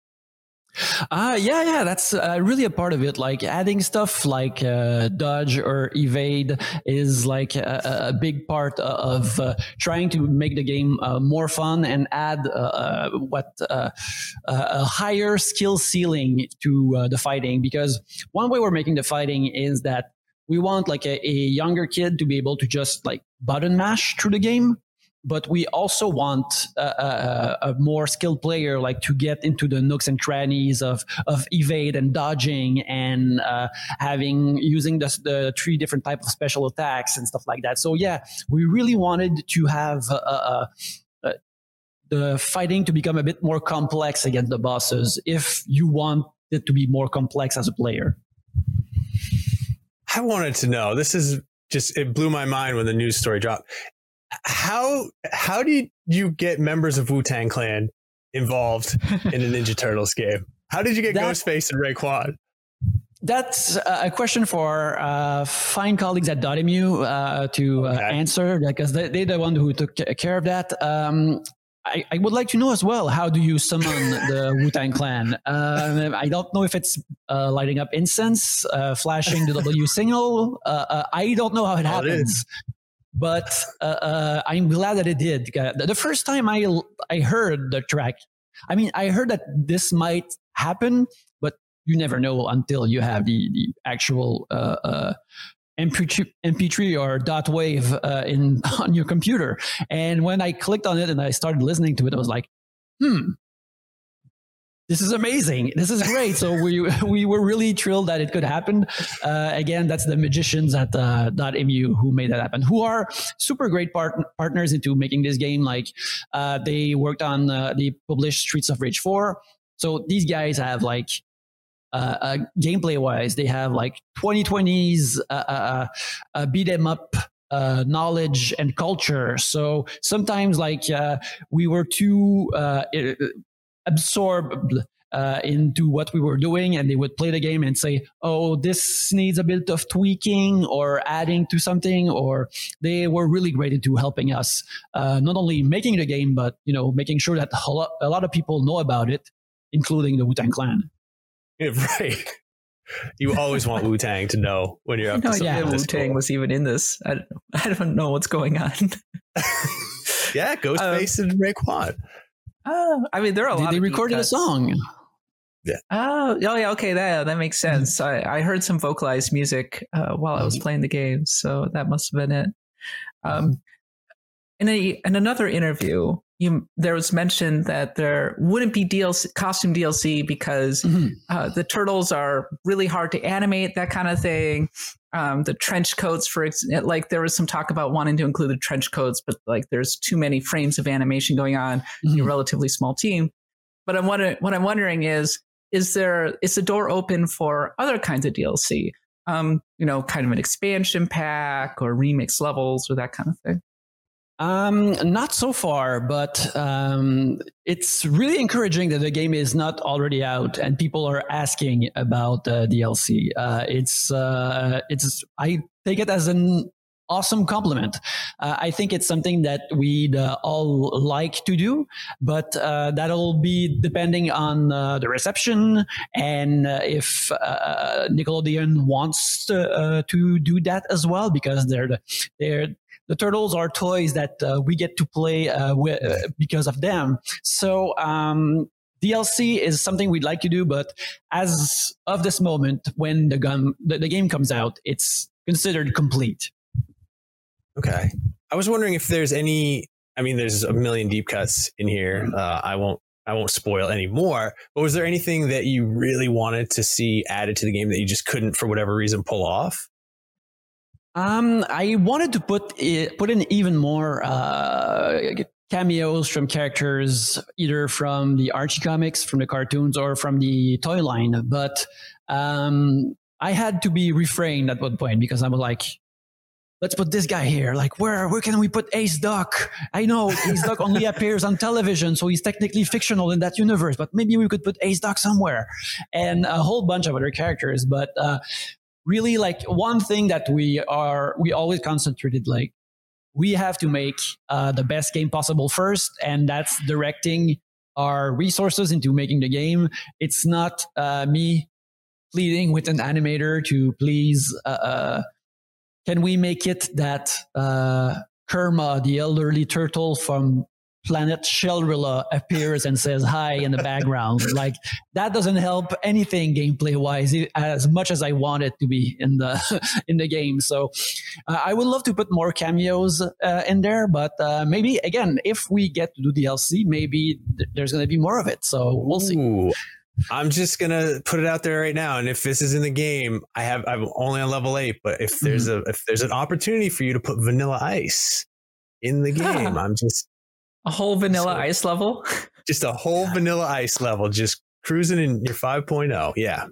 Uh, yeah, yeah, that's uh, really a part of it. Like adding stuff like uh, dodge or evade is like a, a big part of uh, trying to make the game uh, more fun and add uh, uh what uh, a higher skill ceiling to the fighting. Because one way we're making the fighting is that we want like a, a younger kid to be able to just like button mash through the game but we also want a, a, a, more skilled player like to get into the nooks and crannies of of evade and dodging and uh, having using the, the three different type of special attacks and stuff like that. So yeah we really wanted to have uh, uh, uh, the fighting to become a bit more complex against the bosses if you want it to be more complex as a player. I wanted to know this is just it blew my mind when the news story dropped how how did you get members of Wu Tang Clan involved in a Ninja Turtles game? How did you get that, Ghostface and Raekwon? That's a question for uh, fine colleagues at Dotemu uh, to uh, answer because they, they're the one who took care of that. Um, I, I, would like to know as well how do you summon the Wu Tang Clan? Uh, I don't know if it's uh, lighting up incense, uh, flashing the W signal. Uh, uh, I don't know how it happens but uh, uh, I'm glad that it did. The first time I I heard the track, I mean, I heard that this might happen, but you never know until you have the the actual uh, uh MP3, MP3 or dot wave uh, in on your computer. And when I clicked on it and I started listening to it, I was like, hmm, this is amazing. This is great. So we we were really thrilled that it could happen. Uh, again, that's the magicians at uh, Dotemu who made that happen. Who are super great part- partners into making this game. Like uh, they worked on uh, published Streets of Rage four. So these guys have like uh, uh, gameplay wise, they have like 2020s uh, uh, beat 'em up uh, knowledge and culture. So sometimes, like uh, we were too uh, absorbed uh, into what we were doing and they would play the game and say oh this needs a bit of tweaking or adding to something or they were really great into helping us uh, not only making the game but you know making sure that a lot, a lot of people know about it including the wu-tang clan yeah, right you always want Wu Tang to know when you're up no, to something yeah, Wu Tang cool. was even in this. I, I don't know what's going on. yeah, Ghostface um, and Raekwon. Oh, I mean, there are a they, lot. They recorded a song. Yeah. Oh, oh yeah. Okay, that that makes mm-hmm. sense. I, I heard some vocalized music uh, while I was mm-hmm. playing the game, so that must have been it. Um, in a in another interview, you there was mention that there wouldn't be DLC costume DLC because mm-hmm. uh, the turtles are really hard to animate, that kind of thing. Um, the trench coats, for like, there was some talk about wanting to include the trench coats, but like, there's too many frames of animation going on mm-hmm. in a relatively small team. But I'm wondering, what I'm wondering is, is there is the door open for other kinds of DLC? Um, you know, kind of an expansion pack or remix levels or that kind of thing. Um, not so far, but um, it's really encouraging that the game is not already out and people are asking about uh, DLC. Uh, it's uh, it's I take it as an awesome compliment. Uh, I think it's something that we'd uh, all like to do, but uh, that'll be depending on uh, the reception and uh, if uh, Nickelodeon wants to, to do that as well, because they're the, they're the turtles are toys that we get to play with, because of them. So um, DLC is something we'd like to do, but as of this moment, when the, gun, the, the game comes out, it's considered complete. Okay. I was wondering if there's any. I mean, there's a million deep cuts in here. Uh, I won't. I won't spoil any more. But was there anything that you really wanted to see added to the game that you just couldn't, for whatever reason, pull off? Um, I wanted to put it, put in even more uh, cameos from characters, either from the Archie comics, from the cartoons, or from the toy line. But um, I had to be refrained at one point because I was like, let's put this guy here. Like, where where can we put Ace Duck? I know Ace Duck only appears on television, so he's technically fictional in that universe. But maybe we could put Ace Duck somewhere, and a whole bunch of other characters. But uh, really, like one thing that we are we always concentrated like we have to make uh, the best game possible first, and that's directing our resources into making the game. It's not uh, me pleading with an animator to please uh, uh, can we make it that uh, Kerma, the elderly turtle from planet Shellrilla, appears and says hi in the background? like that doesn't help anything gameplay wise as much as I want it to be in the in the game. So uh, I would love to put more cameos uh, in there, but uh, maybe again, if we get to do DLC, maybe th- there's going to be more of it. So we'll see. I'm just gonna put it out there right now. And if this is in the game, I have I'm only on level eight. But if there's mm-hmm. a if there's an opportunity for you to put Vanilla Ice in the game, I'm just a whole Vanilla so, Ice level. just a whole Vanilla Ice level, just cruising in your 5.0. Yeah,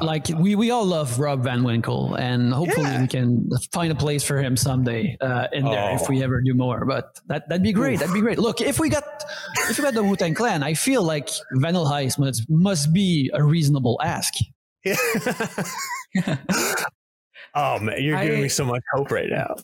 like about. we, we all love Rob Van Winkle, and hopefully yeah. we can find a place for him someday uh, in there if we oh. ever do more. But that that'd be great. Oof. That'd be great. Look, if we got if we got the Wu Tang Clan, I feel like Vanilla Ice must must be a reasonable ask. Yeah. oh man, you're giving I, me so much hope right now.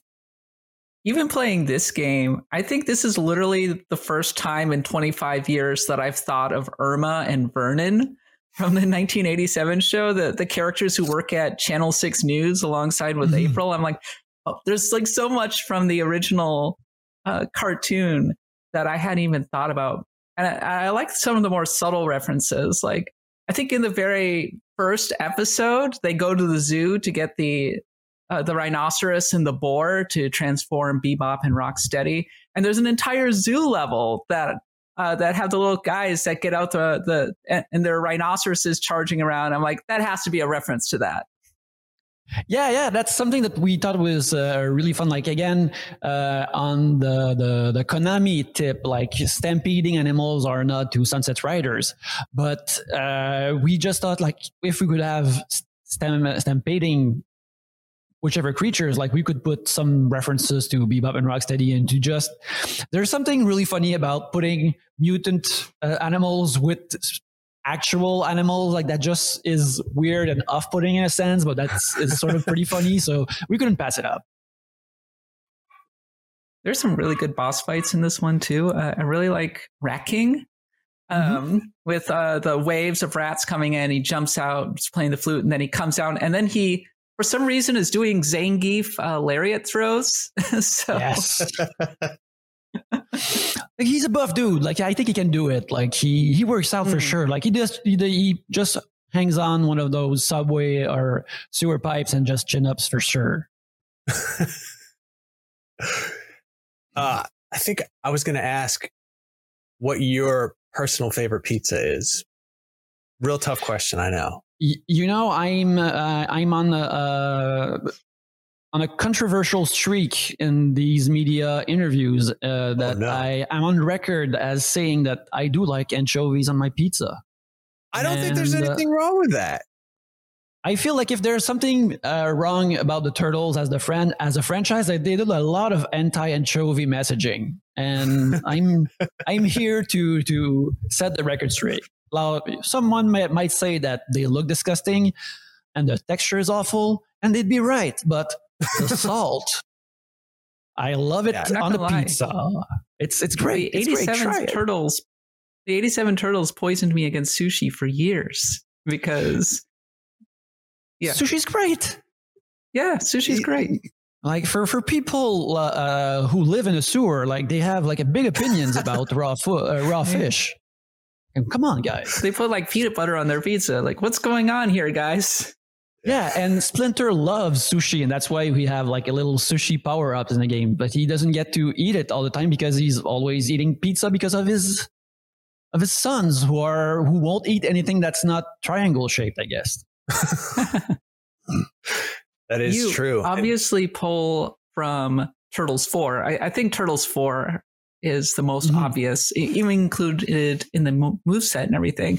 Even playing this game, I think this is literally the first time in 25 years that I've thought of Irma and Vernon from the 1987 show, the the characters who work at Channel Six News alongside with mm-hmm. April. I'm like, oh, there's like so much from the original uh, cartoon that I hadn't even thought about, and I, I like some of the more subtle references. Like I think in the very first episode, they go to the zoo to get the uh, the rhinoceros and the boar to transform Bebop and Rocksteady. And there's an entire zoo level that uh, that have the little guys that get out the the and their rhinoceroses charging around. I'm like, that has to be a reference to that. Yeah, yeah, that's something that we thought was uh, really fun. Like again, uh, on the, the the Konami tip, like stampeding animals are not to Sunset Riders, but uh, we just thought like if we could have stamp- stampeding whichever creatures, like we could put some references to Bebop and Rocksteady and to just, there's something really funny about putting mutant uh, animals with actual animals like that just is weird and off-putting in a sense, but that's is sort of pretty funny. So we couldn't pass it up. There's some really good boss fights in this one too. Uh, I really like Rat King Mm-hmm. Um, mm-hmm. with uh, the waves of rats coming in, he jumps out, playing the flute, and then he comes down, and then he for some reason is doing Zangief uh, lariat throws. so. Yes. like he's a buff dude. Like I think he can do it. Like he he works out mm. for sure. Like he just he, he just hangs on one of those subway or sewer pipes and just chin ups for sure. uh, I think I was going to ask what your personal favorite pizza is. Real tough question, I know you know, I'm uh, I'm on a uh, on a controversial streak in these media interviews uh, oh, that oh, no. I am on record as saying that I do like anchovies on my pizza. I don't and, think there's uh, anything wrong with that. I feel like if there's something uh, wrong about the turtles as the friend as a franchise, they did a lot of anti-anchovy messaging, and I'm I'm here to to set the record straight. Now, someone might, might say that they look disgusting and the texture is awful, and they'd be right, but the salt. I love it Yeah. on the lie. pizza. It's it's great. The It's great. 87 it. turtles. The 87 turtles poisoned me against sushi for years because Yeah. Sushi's great. yeah, sushi's great. Like for for people uh, uh, who live in a sewer, like they have like a big opinions about raw fo- uh, raw fish. And come on, guys. They put like peanut butter on their pizza. Like, what's going on here, guys? Yeah, and Splinter loves sushi, and that's why we have like a little sushi power up in the game. But he doesn't get to eat it all the time because he's always eating pizza because of his of his sons who are who won't eat anything that's not triangle shaped. I guess. That is you true. Obviously, pull from Turtles 4. I, I think Turtles 4 is the most Mhm. obvious, even included in the move set and everything.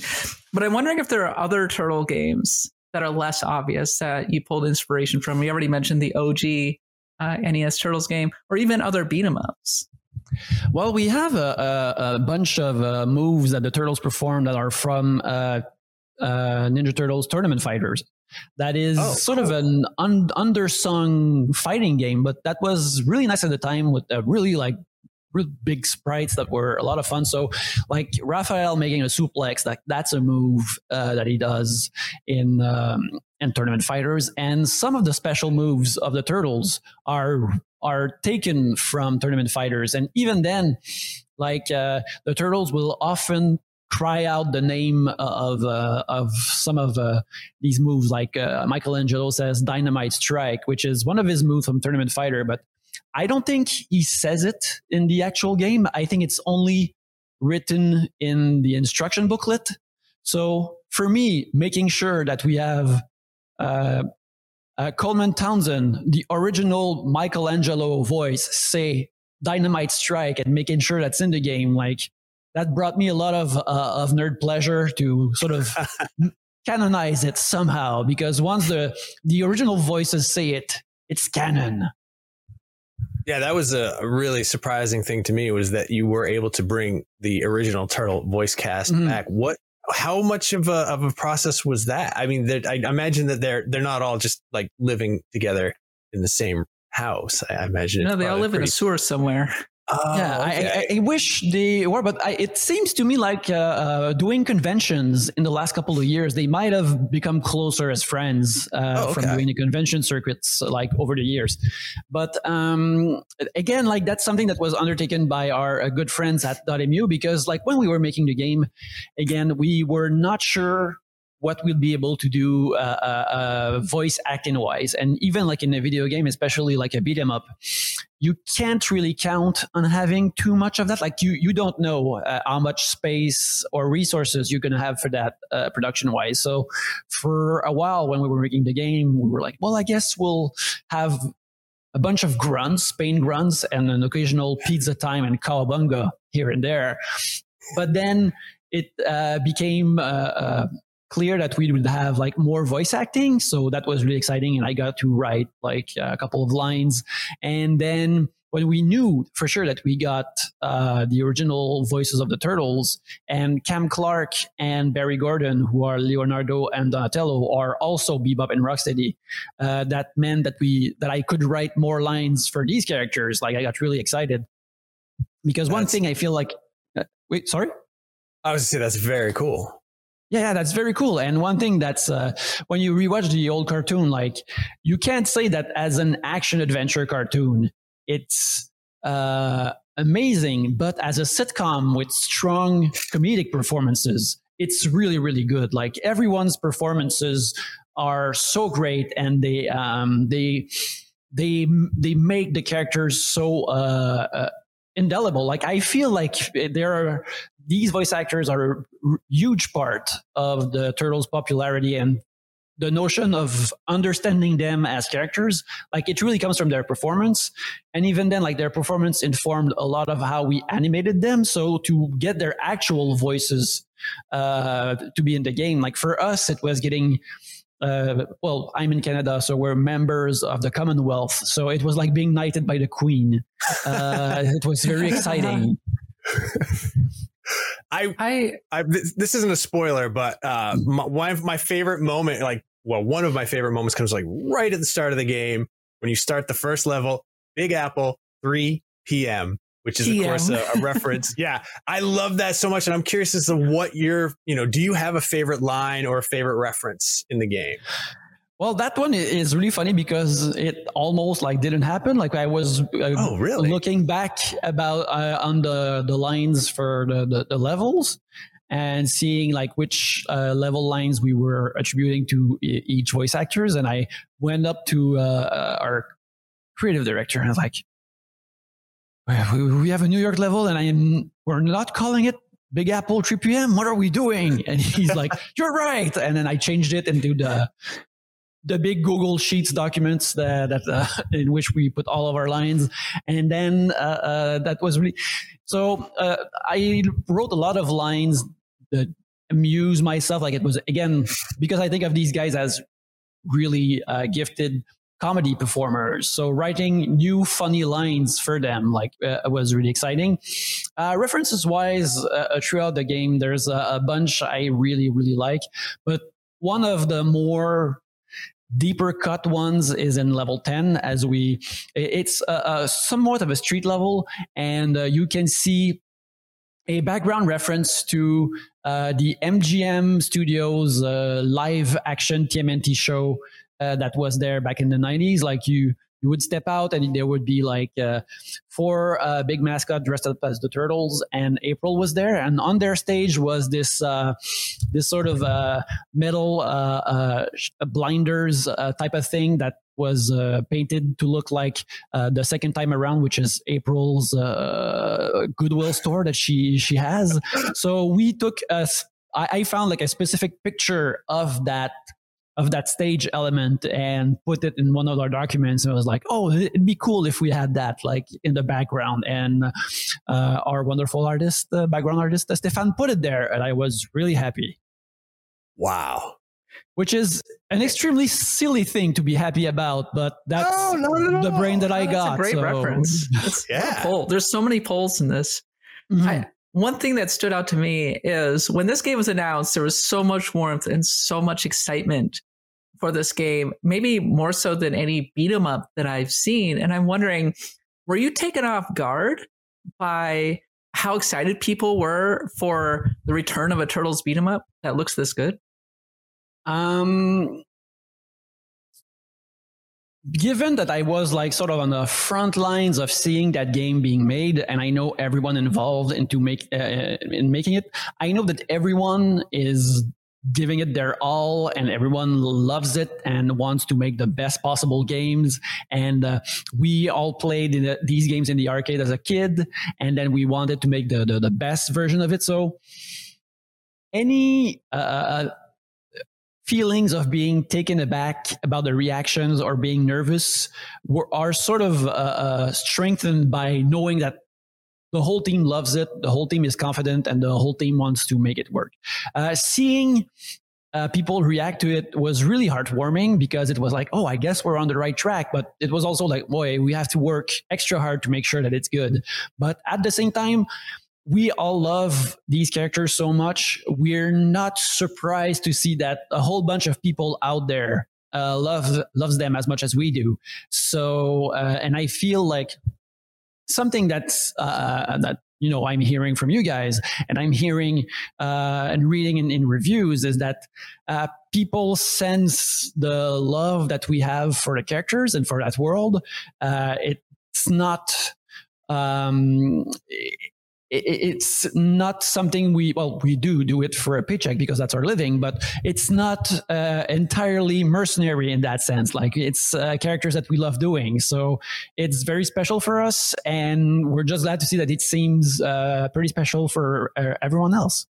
But I'm wondering if there are other Turtle games that are less obvious that you pulled inspiration from. We already mentioned the OG uh, NES Turtles game, or even other beat 'em ups. Well, we have a, a, a bunch of uh, moves that the turtles perform that are from uh, uh, Ninja Turtles Tournament Fighters. That is Oh, sort of an un- undersung fighting game, but that was really nice at the time with a really like real big sprites that were a lot of fun. So, like Raphael making a suplex, like that's a move uh, that he does in um, in Tournament Fighters, and some of the special moves of the turtles are are taken from Tournament Fighters, and even then, like uh, the turtles will often cry out the name of uh, of some of uh, these moves. Like uh, Michelangelo says, "Dynamite Strike," which is one of his moves from Tournament Fighter, but I don't think he says it in the actual game. I think it's only written in the instruction booklet. So for me, making sure that we have uh, uh, Coleman Townsend, the original Michelangelo voice, say "Dynamite Strike" and making sure that's in the game, like that brought me a lot of uh, of nerd pleasure to sort of canonize it somehow. Because once the the original voices say it, it's canon. Yeah, that was a really surprising thing to me was that you were able to bring the original turtle voice cast Mhm. back. What? How much of a of a process was that? I mean, I imagine that they're they're not all just like living together in the same house. I imagine. No, they all live in a sewer somewhere. Oh, yeah, I, okay. I, I wish they were, but I, it seems to me like uh, uh, doing conventions in the last couple of years, they might have become closer as friends uh, Oh, from doing the convention circuits like over the years. But um, again, like that's something that was undertaken by our uh, good friends at Dotemu because like when we were making the game, again, we were not sure what we'll be able to do uh, uh, uh, voice acting wise. And even like in a video game especially like a beat 'em up you can't really count on having too much of that. Like you you don't know uh, how much space or resources you're going to have for that uh, production wise. So for a while when we were making the game we were like well i guess we'll have a bunch of grunts pain grunts and an occasional pizza time and cowabunga here and there. But then it uh, became uh, uh, clear that we would have like more voice acting. So that was really exciting and i got to write like a couple of lines. And then when we knew for sure that we got uh, the original voices of the turtles and cam clark and barry gordon who are leonardo and donatello are also bebop and rocksteady uh, that meant that we that i could write more lines for these characters. Like i got really excited. Because one That's- thing i feel like uh, wait sorry? I was gonna say that's very cool. Yeah, yeah, that's very cool. And one thing that's uh, when you rewatch the old cartoon, like you can't say that as an action adventure cartoon, it's uh, amazing. But as a sitcom with strong comedic performances, it's really, really good. Like everyone's performances are so great, and they um, they they they make the characters so uh, uh, indelible. Like I feel like there are these voice actors are a r- huge part of the turtles' popularity and the notion of understanding them as characters. Like it really comes from their performance, and even then, like their performance informed a lot of how we animated them. So to get their actual voices uh, to be in the game, like for us, it was getting uh, well, I'm in Canada, so we're members of the Commonwealth. So it was like being knighted by the Queen. Uh, it was very exciting. I, I I this, this isn't a spoiler, but uh, my, one of my favorite moment, like, well, one of my favorite moments comes like right at the start of the game when you start the first level, Big Apple, 3 p.m., which is, of course, a, a reference. yeah, I love that so much. And I'm curious as to what your, you know, do you have a favorite line or a favorite reference in the game? Well, that one is really funny because it almost like didn't happen. Like I was uh, Oh, really? looking back about uh, on the the lines for the, the, the levels and seeing like which uh, level lines we were attributing to e- each voice actors, and I went up to uh, uh, our creative director and I was like, "We have a New York level, and I am we're not calling it." Big Apple 3 p.m. What are we doing? And he's like, "You're right." And then I changed it into the the big Google Sheets documents that, that uh, in which we put all of our lines, and then uh, uh, that was really so. Uh, I wrote a lot of lines that amuse myself. Like it was again because I think of these guys as really uh, gifted comedy performers. So writing new funny lines for them like uh, was really exciting. Uh, references wise, uh, throughout the game, there's a, a bunch I really really like, but one of the more deeper cut ones is in level 10 as we it's a, a somewhat of a street level and uh, you can see a background reference to uh, the mgm studios uh, live action tmnt show uh, that was there back in the 90s like you you would step out and there would be like uh, four uh, big mascot dressed up as the turtles and april was there and on their stage was this uh, this sort of uh, metal uh, uh, blinders type of thing that was painted to look like the second time around, which is April's Goodwill store that she she has. So we took us. I found like a specific picture of that of that stage element and put it in one of our documents and I was like oh it'd be cool if we had that like in the background and uh, our wonderful artist uh, background artist uh, Stefan put it there and I was really happy Wow. which is an extremely silly thing to be happy about, but that's No, not at the brain that I That's got. a great so- reference. That's Yeah. Poll. There's so many polls in this. Mhm. I, one thing that stood out to me is when this game was announced, there was so much warmth and so much excitement for this game, maybe more so than any beat 'em up that I've seen. And I'm wondering, were you taken off guard by how excited people were for the return of a Turtles beat 'em up that looks this good? Um, given that I was like sort of on the front lines of seeing that game being made, and I know everyone involved into make uh, in making it, I know that everyone is giving it their all and everyone loves it and wants to make the best possible games. And uh, we all played the, these games in the arcade as a kid and then we wanted to make the the, the best version of it. So any uh, feelings of being taken aback about the reactions or being nervous were, are sort of uh, uh, strengthened by knowing that the whole team loves it, the whole team is confident, and the whole team wants to make it work. Uh, seeing uh, people react to it was really heartwarming because it was like, oh, I guess we're on the right track. But it was also like, boy, we have to work extra hard to make sure that it's good. But at the same time, we all love these characters so much. We're not surprised to see that a whole bunch of people out there uh, love loves them as much as we do. So, uh, and I feel like something that's uh, that you know I'm hearing from you guys, and I'm hearing uh, and reading in, in reviews is that uh, people sense the love that we have for the characters and for that world. Uh, it's not. Um, it's not something we well we do do it for a paycheck because that's our living but it's not uh, entirely mercenary in that sense like it's uh, characters that we love doing so it's very special for us and we're just glad to see that it seems uh, pretty special for uh, everyone else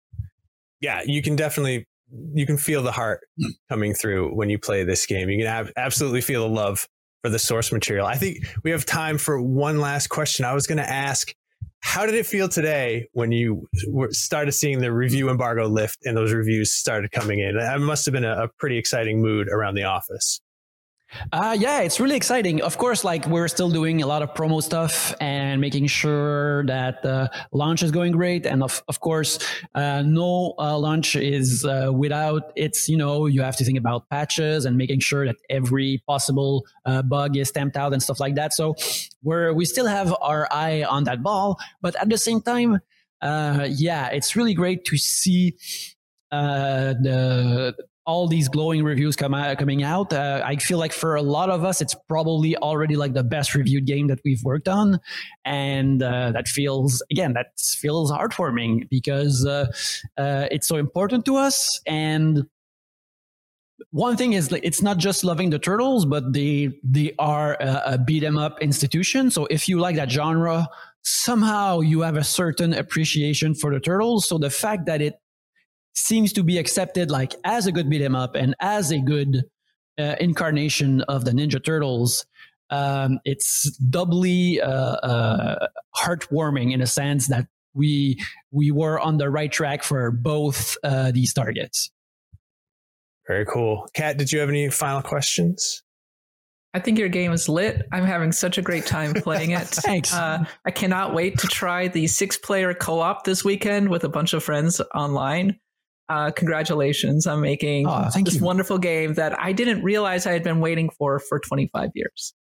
yeah, you can definitely you can feel the heart coming through when you play this game. You can have, absolutely feel the love for the source material. I think we have time for one last question. I was going to ask how did it feel today when you started seeing the review embargo lift and those reviews started coming in? It must have been a, a pretty exciting mood around the office. Uh, yeah, it's really exciting. Of course, like we're still doing a lot of promo stuff and making sure that the launch is going great. And of, of course, uh, no uh, launch is uh, without its, you know, you have to think about patches and making sure that every possible uh, bug is stamped out and stuff like that. So we're, we still have our eye on that ball, but at the same time, uh, yeah, it's really great to see the all these glowing reviews come out, coming out. Uh, I feel like for a lot of us, it's probably already like the best reviewed game that we've worked on, and uh, that feels again that feels heartwarming because uh, uh it's so important to us. And one thing is like, it's not just loving the turtles, but they they are a, a beat 'em up institution. So if you like that genre, somehow you have a certain appreciation for the turtles. So the fact that it seems to be accepted like as a good beat 'em up and as a good uh, incarnation of the Ninja Turtles. Um, it's doubly uh, uh, heartwarming in a sense that we we were on the right track for both uh, these targets. Very cool. Kat, did you have any final questions? I think your game is lit. I'm having such a great time playing it. Thanks. Uh, I cannot wait to try the six player co op this weekend with a bunch of friends online uh, congratulations on making oh, this you. wonderful game that I didn't realize I had been waiting for for 25 years.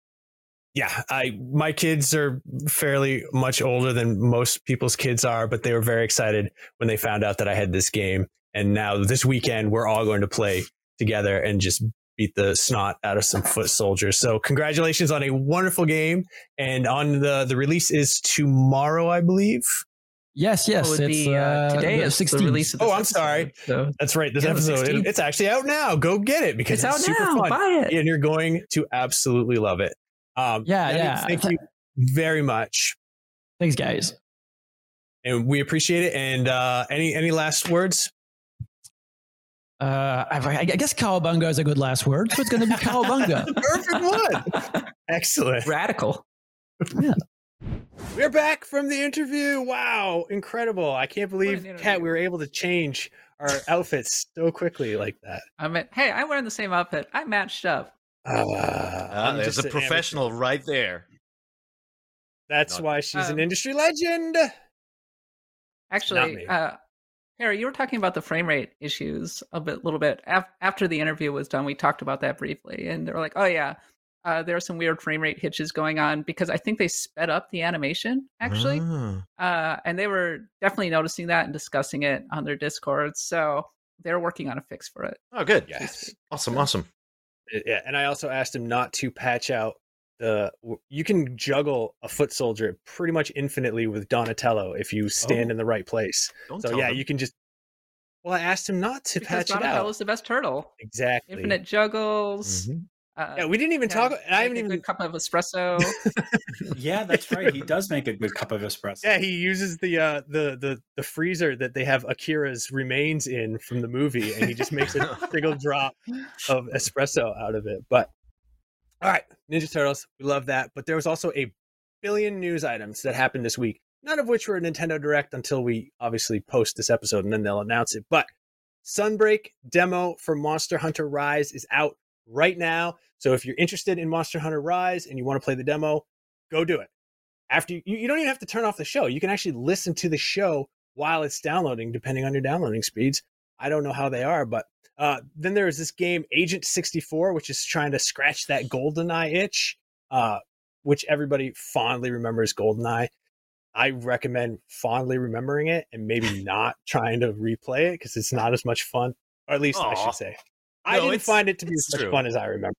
Yeah, I my kids are fairly much older than most people's kids are, but they were very excited when they found out that I had this game. And now this weekend we're all going to play together and just beat the snot out of some foot soldiers. So congratulations on a wonderful game. And on the the release is tomorrow, I believe. Yes, yes. Well, it's be, uh, uh, today is 16th. the release of Oh, I'm episode, sorry. So. That's right. This yeah, episode, it, it's actually out now. Go get it because it's, it's super now. fun. Buy it. And you're going to absolutely love it. Um, yeah, yeah. Thank you very much. Thanks, guys. And we appreciate it. And uh, any any last words? Uh, I, guess cowabunga is a good last word, so it's going to be cowabunga. Perfect one. Excellent. Radical. Yeah. We're back from the interview. Wow, incredible. I can't believe, Kat, we were able to change our outfits so quickly like that. I mean, hey, I'm wearing the same outfit. I matched up. Uh, uh, there's a professional amateur. right there. That's Not, why she's um, an industry legend. Actually, uh, Harry, you were talking about the frame rate issues a bit, little bit. after the interview was done, we talked about that briefly, and they were like, "Oh yeah, uh, there are some weird frame rate hitches going on because I think they sped up the animation actually, ah. uh, and they were definitely noticing that and discussing it on their Discord. So they're working on a fix for it. Oh, good. Yes. Awesome. Awesome. Yeah, and I also asked him not to patch out the. You can juggle a foot soldier pretty much infinitely with Donatello if you stand oh. in the right place. Don't so yeah, them. you can just. Well, I asked him not to because patch Donatello's it out. Donatello's the best turtle. Exactly. Infinite juggles. Mm-hmm. Uh, yeah, we didn't even talk. I haven't even cup of espresso. yeah, that's right. He does make a good cup of espresso. Yeah, he uses the uh, the the the freezer that they have Akira's remains in from the movie, and he just makes a single drop of espresso out of it. But all right, Ninja Turtles, we love that. But there was also a billion news items that happened this week. None of which were a Nintendo Direct until we obviously post this episode, and then they'll announce it. But Sunbreak demo for Monster Hunter Rise is out right now. So if you're interested in Monster Hunter Rise and you want to play the demo, go do it. After you, you don't even have to turn off the show. You can actually listen to the show while it's downloading, depending on your downloading speeds. I don't know how they are, but uh, then there is this game Agent 64, which is trying to scratch that GoldenEye itch, uh, which everybody fondly remembers GoldenEye. I recommend fondly remembering it and maybe not trying to replay it because it's not as much fun, or at least Aww. I should say. I no, didn't find it to be as much fun as I remember.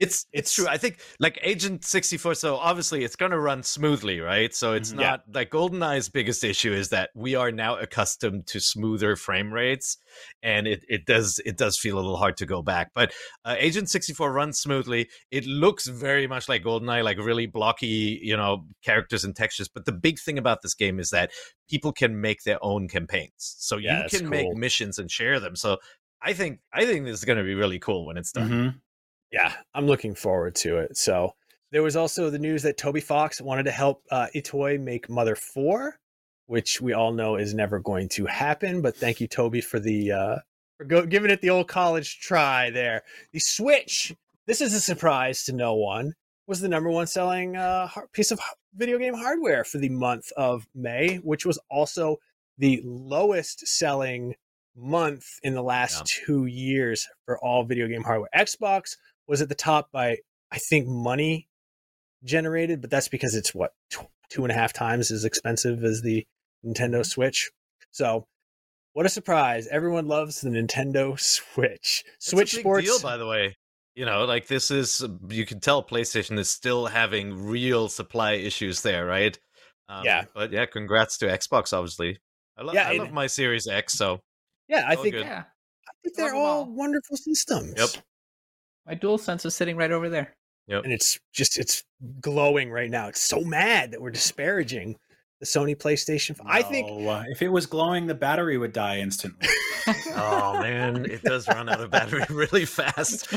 It's, it's, it's true. I think like Agent 64 so obviously it's going to run smoothly, right? So it's mm-hmm. not like GoldenEye's biggest issue is that we are now accustomed to smoother frame rates and it it does it does feel a little hard to go back. But uh, Agent 64 runs smoothly. It looks very much like GoldenEye like really blocky, you know, characters and textures, but the big thing about this game is that people can make their own campaigns. So yeah, you can cool. make missions and share them. So I think I think this is going to be really cool when it's done. Mm-hmm. Yeah, I'm looking forward to it. So there was also the news that Toby Fox wanted to help uh, Itoi make Mother Four, which we all know is never going to happen. But thank you, Toby, for the uh, for go- giving it the old college try there. The Switch. This is a surprise to no one. Was the number one selling uh, piece of video game hardware for the month of May, which was also the lowest selling month in the last two years for all video game hardware. Xbox was at the top by I think money generated, but that's because it's what tw- two and a half times as expensive as the Nintendo Switch. So, what a surprise! Everyone loves the Nintendo Switch. It's Switch a big Sports. deal, by the way. You know, like this is you can tell PlayStation is still having real supply issues there, right? Um, Yeah. but yeah, congrats to Xbox. Obviously, I, lo- Yeah, I love my Series X. So yeah, I all think, good. Yeah. I think they're all all. wonderful systems. Yep. My dual sense is sitting right over there. and it's just it's glowing right now. It's so mad that we're disparaging the Sony PlayStation. 5. I think uh, if it was glowing, the battery would die instantly. oh man, it does run out of battery really fast.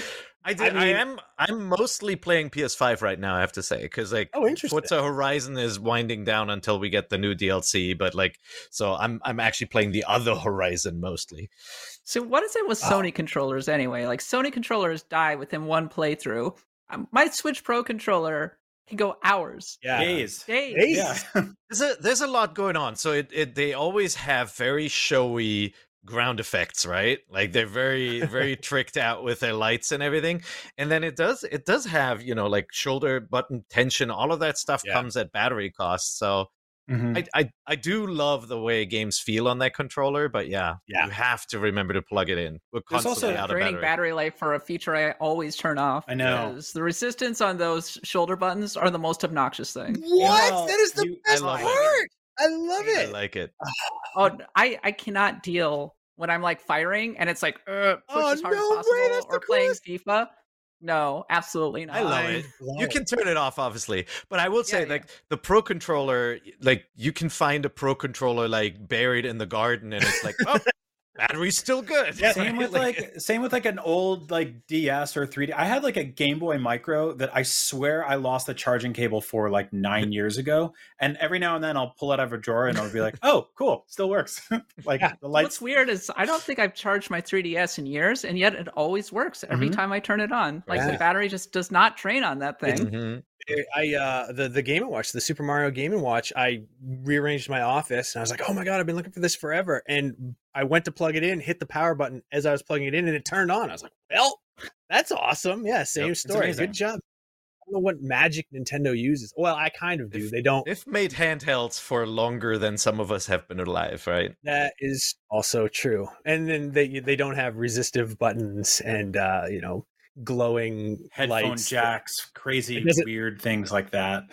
I, did, I, mean- am I'm mostly playing PS5 right now. I have to say because like Oh, interesting. Forza Horizon is winding down until we get the new DLC, but like so I'm I'm actually playing the other Horizon mostly. So what is it with Oh. Sony controllers anyway? Like Sony controllers die within one playthrough. Um, my Switch Pro controller can go hours, yeah. Days. days. Days. Yeah. There's a there's a lot going on. So it, it they always have very showy ground effects, right? Like they're very very tricked out with their lights and everything. And then it does it does have, you know, like shoulder button tension, all of that stuff Yeah. comes at battery cost. So Mhm. I, I I do love the way games feel on that controller, but yeah, Yeah. you have to remember to plug it in. We're There's constantly also out of Draining battery. battery life for a feature I always turn off. I know. The resistance on those shoulder buttons are the most obnoxious thing. What? know, that is the you- best I love it. part. I love it. I like it. Oh, I I cannot deal when I'm like firing and it's like uh, push Oh, as hard no as way, possible that's the or playing coolest. FIFA. No, absolutely not. I love it. You can turn it off, obviously, but I will say, Yeah, yeah. like the pro controller, like you can find a pro controller like buried in the garden, and it's like, oh, battery's still good. Yeah, same with like same with like an old like DS or 3D. I had like a Game Boy Micro that I swear I lost the charging cable for like nine years ago. And every now and then I'll pull it out of a drawer and I'll be like, oh, cool, still works. like Yeah. the What's weird is I don't think I've charged my 3DS in years, and yet it always works every Mhm. time I turn it on. Like Yeah. the battery just does not drain on that thing. Mhm. I uh the the Game and Watch, the Super Mario Game and Watch, I rearranged my office and I was like, "Oh my god, I've been looking for this forever." And I went to plug it in, hit the power button as I was plugging it in and it turned on. I was like, "Well, that's awesome. Yeah, same it's story. Good job." I don't know what magic Nintendo uses. Well, I kind of do. If- They don't. They've made handhelds for longer than some of us have been alive, right? That is also true. And then they they don't have resistive buttons and uh, you know, glowing Headphone lights. jacks, crazy weird things like that.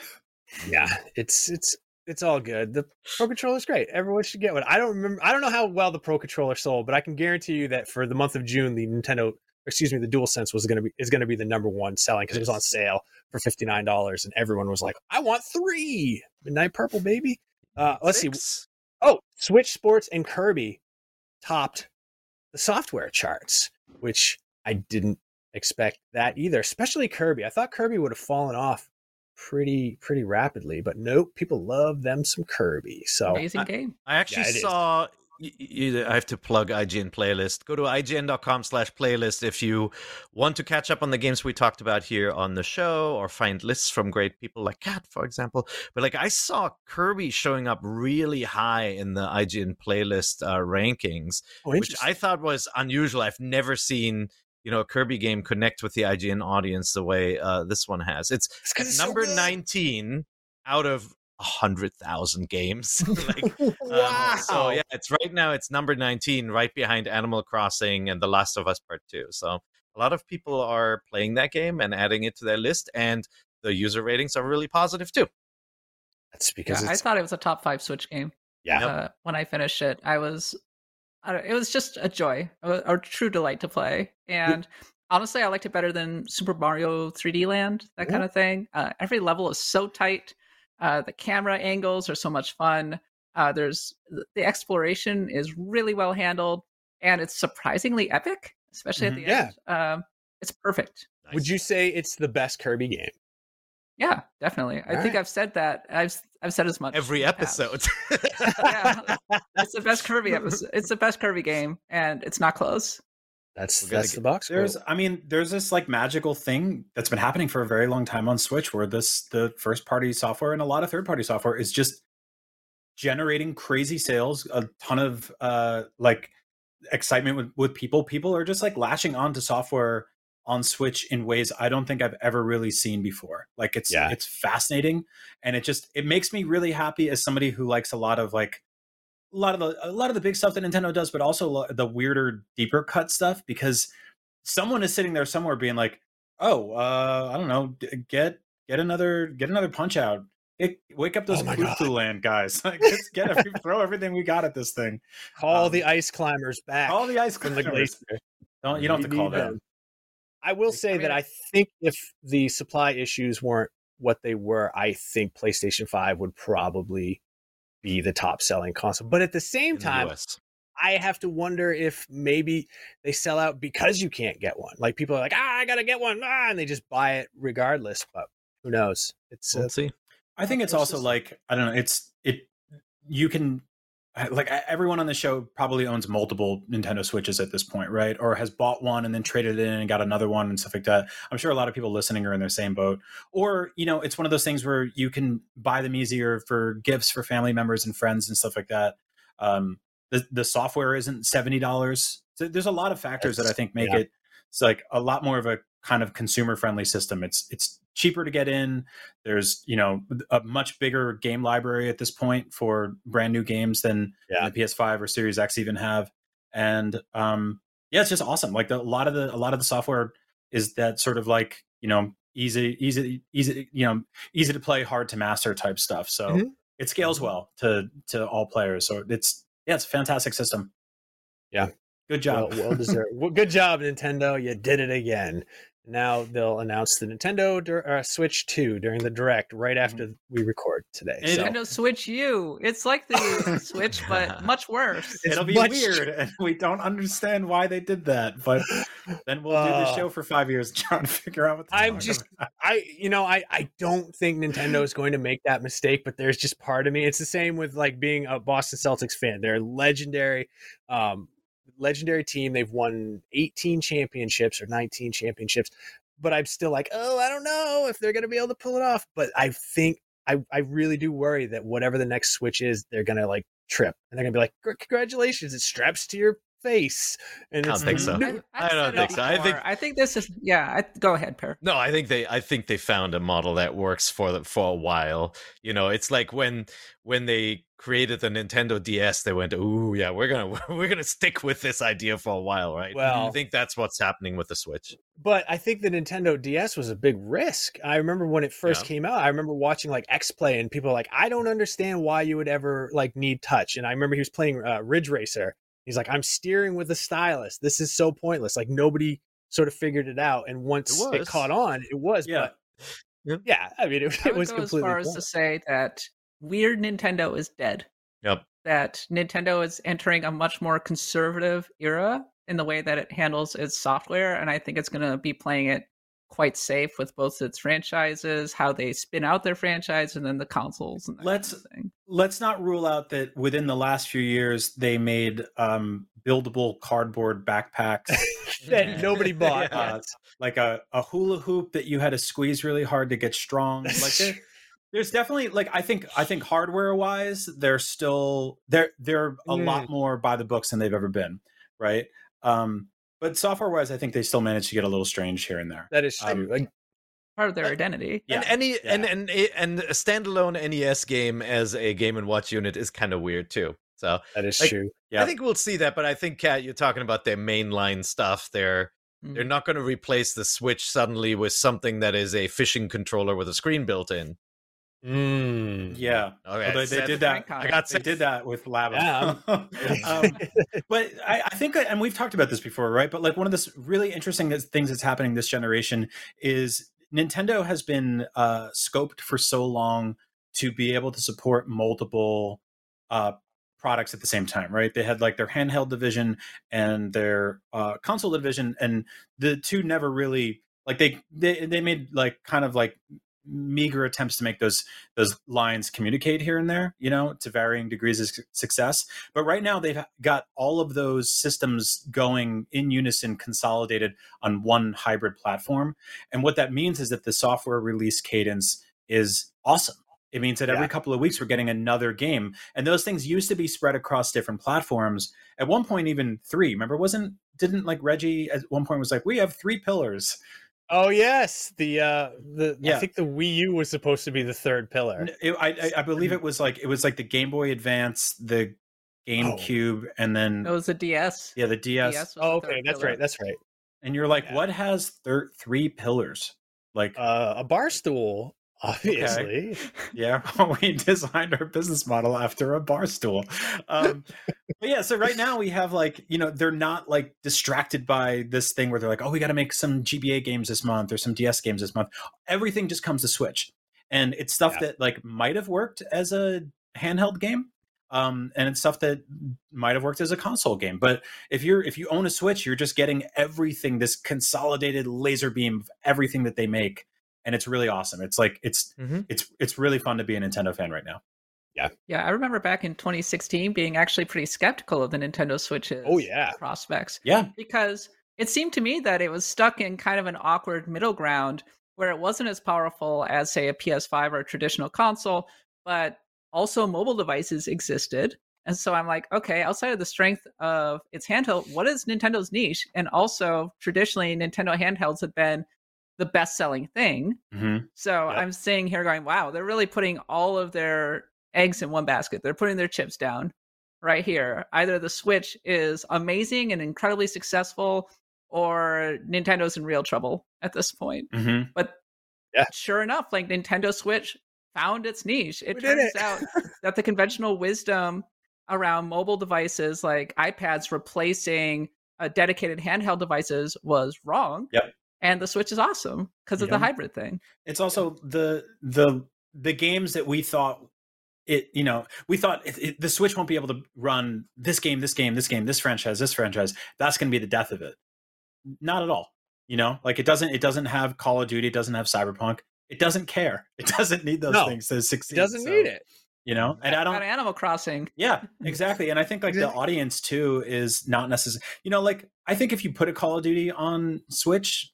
Yeah, it's it's it's all good. The Pro Controller is great. Everyone should get one. I don't remember. I don't know how well the Pro Controller sold, but I can guarantee you that for the month of June, the Nintendo, excuse me, the DualSense was going to be is going to be the number one selling because it was on sale for fifty nine dollars, and everyone was like, "I want three Midnight Purple, baby." Uh, let's see. Oh, Switch Sports and Kirby topped the software charts, which I didn't expect that either, especially Kirby. I thought Kirby would have fallen off pretty pretty rapidly, but nope, people love them some Kirby. So Amazing game. I actually it is. saw. I have to plug IGN playlist. Go to ign.com slash playlist if you want to catch up on the games we talked about here on the show or find lists from great people like Kat, for example. But like I saw Kirby showing up really high in the IGN playlist uh, rankings, oh, which. I thought was unusual. I've never seen you know a Kirby game connect with the IGN audience the way uh, this one has. It's It's 'cause it's number good. 19 out of hundred thousand games. like, um, wow. so yeah, it's right now. It's number 19, right behind Animal Crossing and The Last of Us Part Two. So a lot of people are playing that game and adding it to their list, and the user ratings are really positive too. That's because Yeah, I thought it was a top five Switch game. yeah. Uh, when I finished it, I was, I don't, it was just a joy, a, a true delight to play. And honestly, I liked it better than Super Mario 3D Land, that Yeah. kind of thing. Uh, every level is so tight. Uh, the camera angles are so much fun. Uh, there's the exploration is really well handled, and it's surprisingly epic, especially at the Yeah. end. Um, it's perfect. Would you say it's the best Kirby game? Yeah, definitely. I think right. I've said that. I've I've said as much Every in the past. episode. yeah, it's the best Kirby episode. It's the best Kirby game, and it's not close. That's We're that's get- the box. There's, score. I mean, there's this like magical thing that's been happening for a very long time on Switch, where this the first party software and a lot of third party software is just generating crazy sales, a ton of uh like excitement with with people. People are just like lashing onto software on Switch in ways I don't think I've ever really seen before. Like it's Yeah. it's fascinating, and it just it makes me really happy as somebody who likes a lot of like a lot of the a lot of the big stuff that Nintendo does, but also the weirder, deeper cut stuff because someone is sitting there somewhere being like, "Oh, uh, I don't know, get get another get another punch out." It, wake up those Oh land guys! Like, let's get every, throw everything we got at this thing. Call um, the ice climbers back Call the ice from the climbers. glacier. Don't you don't have to call them. I will say I mean, that I- think if the supply issues weren't what they were, I think PlayStation 5 would probably be the top selling console. But at the same in the time, I have to wonder if maybe they sell out because you can't get one. Like people are like, ah, I gotta get one, ah, and they just buy it regardless. But who knows? It's uh, We'll see. I think it's also like I don't know. It's it. You can like everyone on the show probably owns multiple Nintendo Switches at this point, right? Or has bought one and then traded it in and got another one and stuff like that. I'm sure a lot of people listening are in their same boat. Or you know, it's one of those things where you can buy them easier for gifts for family members and friends and stuff like that. Um, the the software isn't seventy dollars. So there's a lot of factors that I think make yeah. it it's like a lot more of a kind of consumer friendly system. It's it's cheaper to get in. There's you know a much bigger game library at this point for brand new games than Yeah. the PS5 or Series X even have. And um, yeah, it's just awesome. Like the, a lot of the a lot of the software is that sort of like you know easy easy easy you know easy to play, hard to master type stuff. So Mhm. it scales well to to all players. So it's yeah, it's a fantastic system. Yeah. good well, job. well deserved. well, good job, Nintendo. You did it again. Now they'll announce the Nintendo Dir- uh, Switch 2 during the direct right after we record today. And So, Nintendo Switch U. It's like the Switch, but much worse. It's It'll be much- weird, and we don't understand why they did that. But then we'll do Uh, this show for five years, trying to figure out what. to I'm talk just- about. I, you know, I, I don't think Nintendo is going to make that mistake, but there's just part of me. It's the same with like being a Boston Celtics fan. They're legendary, um, legendary team. They've won 18 championships or 19 championships, but I'm still like, oh, I don't know if they're going to be able to pull it off. But I think I, I really do worry that whatever the next switch is, they're going to like trip and they're going to be like, congratulations, it straps to your face. And I don't it's think so. new- I don't think so. I think- I think this is yeah. I, go ahead, Peer. No, I think they I think they found a model that works for the, for a while. You know, it's like when when they created the Nintendo DS, they went, "Ooh, yeah, we're going to we're going to stick with this idea for a while, right?" Well, I Well, think that's what's happening with the Switch. but I think the Nintendo DS was a big risk. I remember when it first Yeah. came out. I remember watching like X Play, and people were like, "I don't understand why you would ever like need touch." And I remember he was playing uh, Ridge Racer. He's like, "I'm steering with a stylus. This is so pointless." Like nobody sort of figured it out, and once it, was. caught on, it was. Yeah. But yeah, I mean, it, I it was go as completely. far as to say that weird Nintendo is dead. Yep. That Nintendo is entering a much more conservative era in the way that it handles its software, and I think it's going to be playing it quite safe with both its franchises, how they spin out their franchise, and then the consoles. And that Let's- kind of thing. Let's not rule out that within the last few years they made um, buildable cardboard backpacks, that nobody bought. Yeah. yet. like a, a hula hoop that you had to squeeze really hard to get strong. Like there, there's definitely like I think I think hardware wise they're still they're they're a Mm. lot more by the books than they've ever been, right? Um, but software wise, I think they still manage to get a little strange here and there. that is true. Um, like, Part of their Uh, identity. Yeah, and any and yeah. and and a standalone NES game as a Game and Watch unit is kind of weird too. So that is like- true. Yeah. I think we'll see that. But I think Kat, you're talking about their mainline stuff. They're Mm. they're not going to replace the Switch suddenly with something that is a fishing controller with a screen built in. Mm. Yeah, Okay, Although they Seth- did that. I got They did that with Labo. Yeah, um, but I, I think, and we've talked about this before, right? But like one of the really interesting things that's happening this generation is Nintendo has been uh, scoped for so long to be able to support multiple uh, products at the same time, right? They had like their handheld division and their uh, console division, and the two never really like they they they made like kind of like meager attempts to make those those lines communicate here and there, you know, to varying degrees of success. But right now they've got all of those systems going in unison, consolidated on one hybrid platform. And what that means is that the software release cadence is awesome. It means that every couple of weeks we're getting another game. And those things used to be spread across different platforms. At one point, even three. Remember, wasn't didn't like Reggie at one point was like, we have three pillars. Oh yes, the uh the I think the Wii U was supposed to be the third pillar. It- I, I, I believe it was like it was like the Game Boy Advance, the GameCube, and then It was a DS. yeah, the DS. DS Oh, okay, third that's pillar. right. That's right. And you're like, Yeah. what has thir- three pillars? Like, Uh, a bar stool, obviously. yeah, we designed our business model after a bar stool. Um, but yeah, so right now we have like, you know, they're not like distracted by this thing where they're like, oh, we got to make some GBA games this month or some DS games this month. Everything just comes to Switch. And it's stuff Yeah. that like might have worked as a handheld game. Um, and it's stuff that might have worked as a console game. But if you're if you own a Switch, you're just getting everything, this consolidated laser beam of everything that they make. And it's really awesome. It's like it's Mhm. it's it's really fun to be a Nintendo fan right now. Yeah. Yeah, I remember back in 2016 being actually pretty skeptical of the Nintendo Switch's Oh, yeah. prospects Yeah. because it seemed to me that it was stuck in kind of an awkward middle ground where it wasn't as powerful as say a PS5 or a traditional console, but also mobile devices existed. And so I'm like, okay, outside of the strength of its handheld, what is Nintendo's niche? And also traditionally Nintendo handhelds have been the best-selling thing. Mm-hmm. So Yep. I'm sitting here going, wow, they're really putting all of their eggs in one basket. They're putting their chips down right here. Either the Switch is amazing and incredibly successful, or Nintendo's in real trouble at this point. Mm-hmm. But Yeah. sure enough, like Nintendo Switch found its niche. It We turns it. out that the conventional wisdom around mobile devices like iPads replacing uh, dedicated handheld devices was wrong. Yep. And the Switch is awesome because of the hybrid thing. It's also the the the games that we thought it you know we thought it, it, the Switch won't be able to run this game, this game, this game, this franchise, this franchise. That's going to be the death of it. Not at all. You know, like it doesn't it doesn't have Call of Duty, it doesn't have Cyberpunk. It doesn't care. It doesn't need those No, things to It succeed. doesn't So, need it. You know, and I Got don't Animal Crossing. Yeah, exactly. And I think like the audience too is not necessary. You know, like I think if you put a Call of Duty on Switch,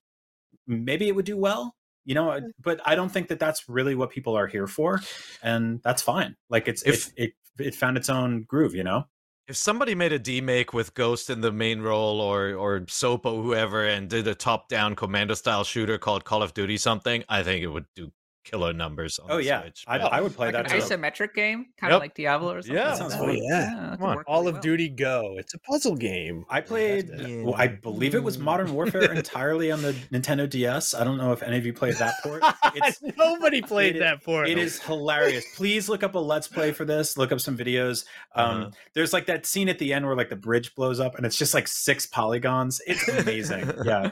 maybe it would do well. You know, uh, but I don't think that that's really what people are here for, and that's fine. Like it's If- it, it it found its own groove. You know. If somebody made a demake with Ghost in the main role or or Soap or whoever and did a top down commando style shooter called Call of Duty something, I think it would do killer numbers on Oh the yeah, Switch. I, I would play Like that an too. isometric game, kind Yep. of like Diablo or something. Yeah. That sounds like fun. Oh yeah. that Come on. All really of well. Duty Go. It's a puzzle game. I played. Yeah. Well, I believe it was Modern Warfare entirely on the Nintendo DS. I don't know if any of you played that port. It's Nobody played it- that for It is hilarious. Please look up a let's play for this. Look up some videos. Um, Uh-huh. There's like that scene at the end where like the bridge blows up and it's just like six polygons. It's amazing. yeah,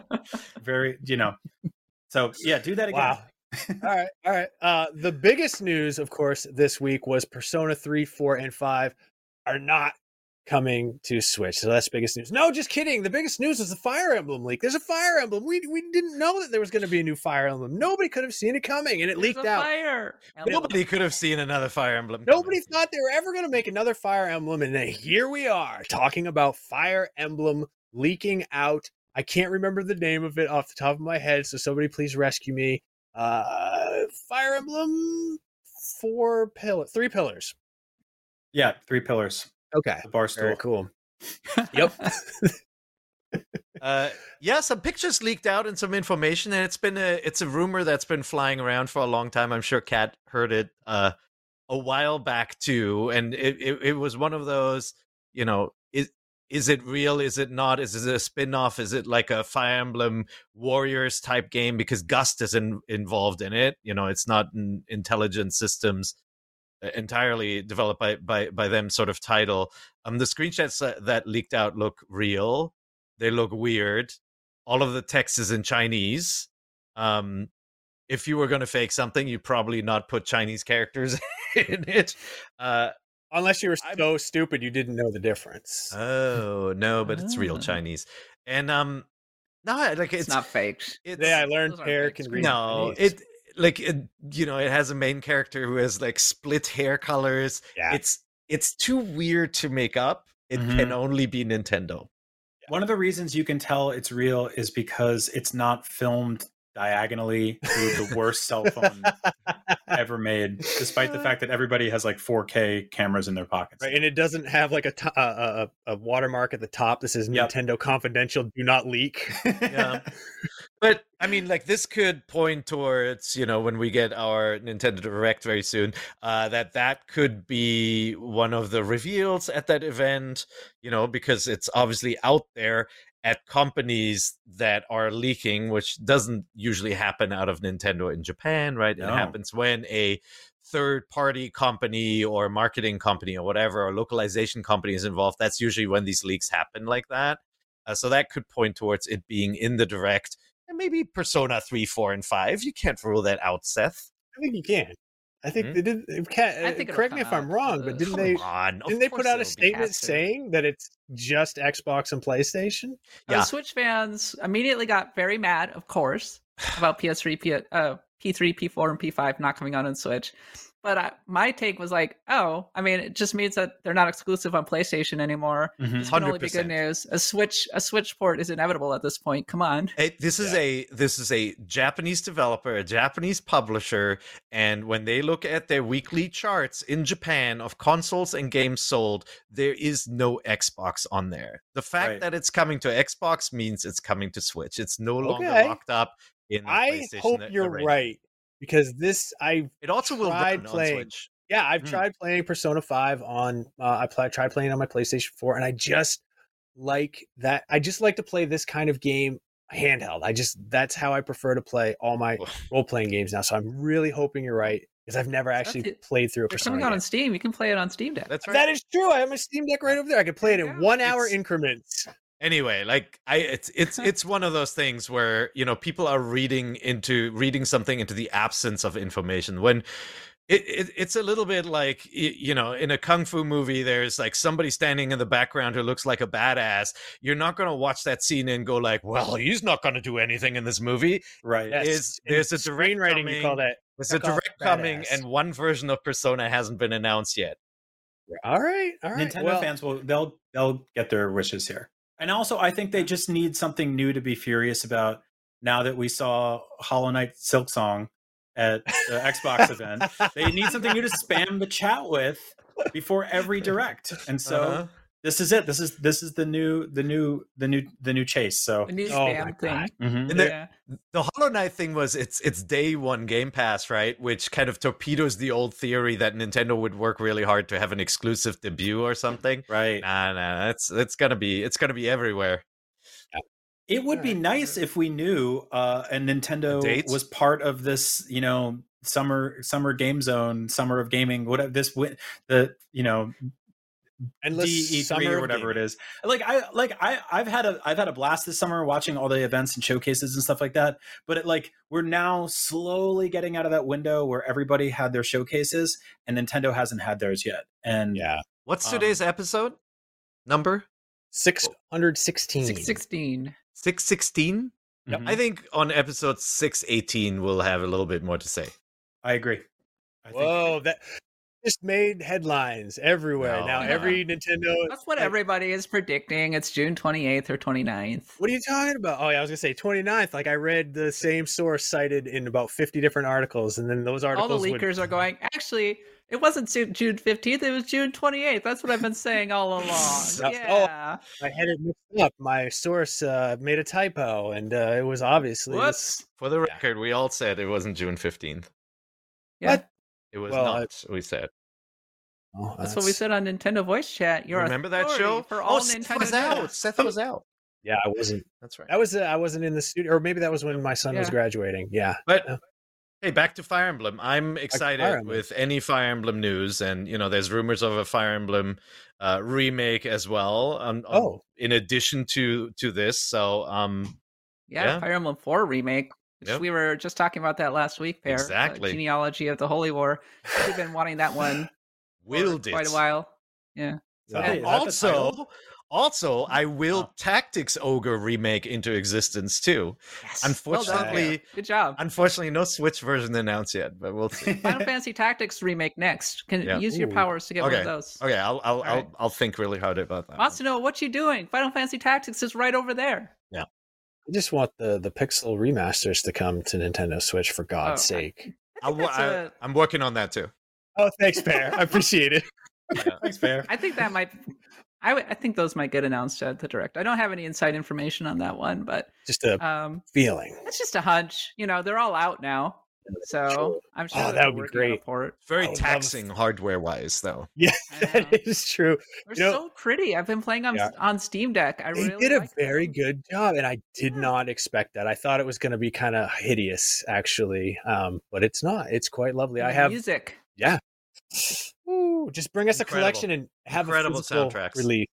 very. You know. So yeah, do that again. Wow. All right, all right. Uh, the biggest news, of course, this week was Persona 3, 4, and 5 are not coming to Switch. So that's biggest news. No, just kidding. The biggest news is the Fire Emblem leak. There's a Fire Emblem. We we didn't know that there was going to be a new Fire Emblem. Nobody could have seen it coming, and it There's leaked a out. Fire. Nobody could have seen another Fire Emblem. coming. Nobody thought they were ever going to make another Fire Emblem, and then here we are talking about Fire Emblem leaking out. I can't remember the name of it off the top of my head, so somebody please rescue me. Uh, Fire Emblem, four pillars, three pillars. Yeah, three pillars. Okay, The bar very stool. cool. Yep. Uh, yeah, some pictures leaked out and some information, and it's been a it's a rumor that's been flying around for a long time. I'm sure Kat heard it uh, a while back too, and it, it it was one of those, you know, is is it real? Is it not? Is it a spin off? Is it like a Fire Emblem Warriors type game? Because Gust is in, involved in it. You know, it's not an intelligent systems entirely developed by by by them sort of title. Um, the screenshots that, that leaked out look real. They look weird. All of the text is in Chinese. Um, if you were going to fake something, you'd probably not put Chinese characters in it. Uh, Unless you were I'm- so stupid you didn't know the difference. oh no, but it's real Ah. Chinese. And um, no, like It's, it's, not faked. It's, Today I learned hair aren't Peer fake can screenshots. read no, Chinese. it like it, you know, it has a main character who has like split hair colors. Yeah. It's it's too weird to make up. It Mhm. can only be Nintendo. One of the reasons you can tell it's real is because it's not filmed diagonally through the worst cell phone ever made, despite the uh. fact that everybody has like 4K cameras in their pockets. Right, and it doesn't have like a, to- a, a, a watermark at the top This is Yep. Nintendo Confidential, do not leak. Yeah. But I mean, like this could point towards you know when we get our Nintendo Direct very soon, uh, that that could be one of the reveals at that event. You know, because it's obviously out there at companies that are leaking, which doesn't usually happen out of Nintendo in Japan, right? No. It happens when a third party company or marketing company or whatever or localization company is involved that's usually when these leaks happen like that uh, so that could point towards it being in the direct and maybe persona 3 4 and 5 you can't rule that out seth I think you can. I think Hmm? they did. It can, I think correct me if I'm wrong, but Uh, didn't Come they? on Didn't they put out a statement saying that it's just Xbox and PlayStation? The Yeah. Switch fans immediately got very mad, of course, about PS3, P, uh, P3, P4, and P5 not coming out on Switch. But uh, my take was like, oh, I mean, it just means that they're not exclusive on PlayStation anymore. Mhm. This can only be good news. A Switch, a Switch port is inevitable at this point. Come on. Hey, this is a this is a Japanese developer, a Japanese publisher, and when they look at their weekly charts in Japan of consoles and games sold, there is no Xbox on there. The fact Right. that it's coming to Xbox means it's coming to Switch. It's no longer Okay. locked up in the I hope you're arena. right because this I It also will run playing- on Switch. yeah I've Hmm. tried playing Persona Five on uh, I play, tried playing on my PlayStation Four and I just like that. I just like to play this kind of game handheld. I just that's how I prefer to play all my role playing games now. So I'm really hoping you're right because I've never actually played through a They're Persona. coming out on Steam. You can play it on Steam Deck. That's right. That is true. I have my Steam Deck right over there. I can play it in Yeah. one hour increments. Anyway like i it's it's it's one of those things where you know people are reading into reading something into the absence of information when it, it it's a little bit like you know in a kung fu movie there's like somebody standing in the background who looks like a badass you're not going to watch that scene and go like well he's not going to do anything in this movie Right. Yes. is- there's a direct screenwriting. You call coming- that? there's a direct coming badass. and one version of persona hasn't been announced yet All right, all right. Nintendo well, fans will they'll they'll get their wishes here. And also I think they just need something new to be furious about now that we saw Hollow Knight Silksong at the Xbox event. They need something new to spam the chat with before every direct. And so Uh-huh. This is it. This is this is the new the new the new the new chase. So The new Oh my thing. God. mhm. And the- Yeah. the Hollow Knight thing was it's it's day one Game Pass, right? Which kind of torpedoes the old theory that Nintendo would work really hard to have an exclusive debut or something. right. Nah, nah, it's it's gonna be it's gonna be everywhere. It would be nice if we knew uh and Nintendo date? was part of this, you know, summer summer game zone, summer of gaming, whatever this wi- the you know endless DE3 summer or whatever it gaming. is. Like I like I I've had a I've had a blast this summer watching all the events and showcases and stuff like that. But it like we're now slowly getting out of that window where everybody had their showcases and Nintendo hasn't had theirs yet. And Yeah, What's Um, today's episode number? six hundred sixteen. 616. Six sixteen. mhm, I think on episode six eighteen we'll have a little bit more to say. I agree. I think Whoa, that just made headlines everywhere. No, now no. every Nintendo. That's what like, everybody is predicting. It's June 28th or 29th. What are you talking about? Oh yeah, I was gonna say 29th. Like I read the same source cited in about 50 different articles, and then those articles All articles. the would- leakers are going, actually, it wasn't June 15th, it was June 28th. That's what I've been saying all along. Oh. Yeah. I had it mixed up. My source uh, made a typo, and uh, it was obviously. Whoops. For the Yeah. record, we all said it wasn't June fifteenth. Yeah. What? It was Well, not. we said. Oh, That's what we said on Nintendo Voice Chat. You're Remember that show? for all oh, Seth Nintendo was out. news. Seth was out. Yeah, I wasn't. That's right. That was. Uh, I wasn't in the studio, or maybe that was when my son was graduating. Yeah. But Yeah. hey, back to Fire Emblem. I'm excited Emblem. with any Fire Emblem news, and you know, there's rumors of a Fire Emblem uh, remake as well. On, on- Oh. in addition to to this, so um, Yeah, Yeah. Fire Emblem 4 remake. Which Yep. we were just talking about that last week, Peer. Uh, exactly. genealogy of the Holy War. We've been wanting that one for willed quite it. a while. Yeah. Is that Yeah. the- is that the title? also, Also, I will Oh. Tactics Ogre remake into existence too. Yes. Unfortunately, well done. good job. unfortunately, no Switch version announced yet, but we'll see. Final Fantasy Tactics remake next. Can Yeah. use your powers to get one of those. Okay, I'll I'll I'll, right. I'll think really hard about that. Wants to know what you doing? Final Fantasy Tactics is right over there. I just want the the pixel remasters to come to Nintendo Switch for God's Oh, sake. I I'll, think that's I, a- I'm working on that too. Oh, thanks, Bear. I appreciate it. Thanks, Bear. I think that might. I I think those might get announced at the direct. I don't have any inside information on that one, but Just a um, feeling. it's just a hunch. You know, they're all out now, so Sure. I'm sure Oh, that that would be a great. port. Very I would love- taxing hardware wise, though. Yeah, I that know. is true. They're You know- so pretty. I've been playing on Yeah. on Steam Deck. I They really did a like very them. good job, and I did Yeah. not expect that. I thought it was going to be kind of hideous, actually, um, but it's not. It's quite lovely. And I have music. Yeah. Ooh, just bring us Incredible. a collection and have Incredible a physical soundtracks. release.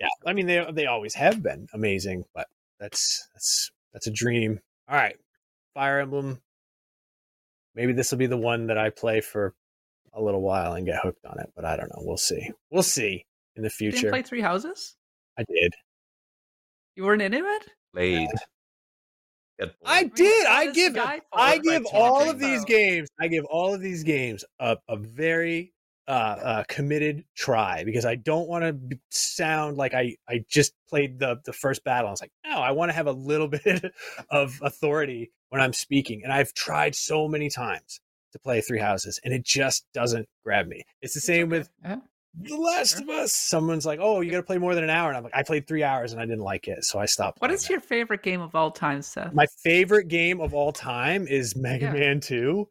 Yeah, I mean they they always have been amazing, but that's that's that's a dream. All right, Fire Emblem. Maybe this will be the one that I play for a little while and get hooked on it, but I don't know. We'll see. We'll see in the You didn't future. play Three Houses? I did. You weren't into it? Played. Get I bored. did. how I give. I give all of Jimbo? these games. I give all of these games a, a very uh, uh, committed try because I don't want to sound like I I just played the the first battle. I was like, no, I want to have a little bit of authority when I'm speaking, and I've tried so many times to play Three Houses, and it just doesn't grab me. It's the same with Yeah. The Last Sure. of Us. Someone's like, oh, you got to play more than an hour, and I'm like, I played three hours and I didn't like it, so I stopped. What is that. your favorite game of all time, Seth? My favorite game of all time is Mega Yeah. Man 2.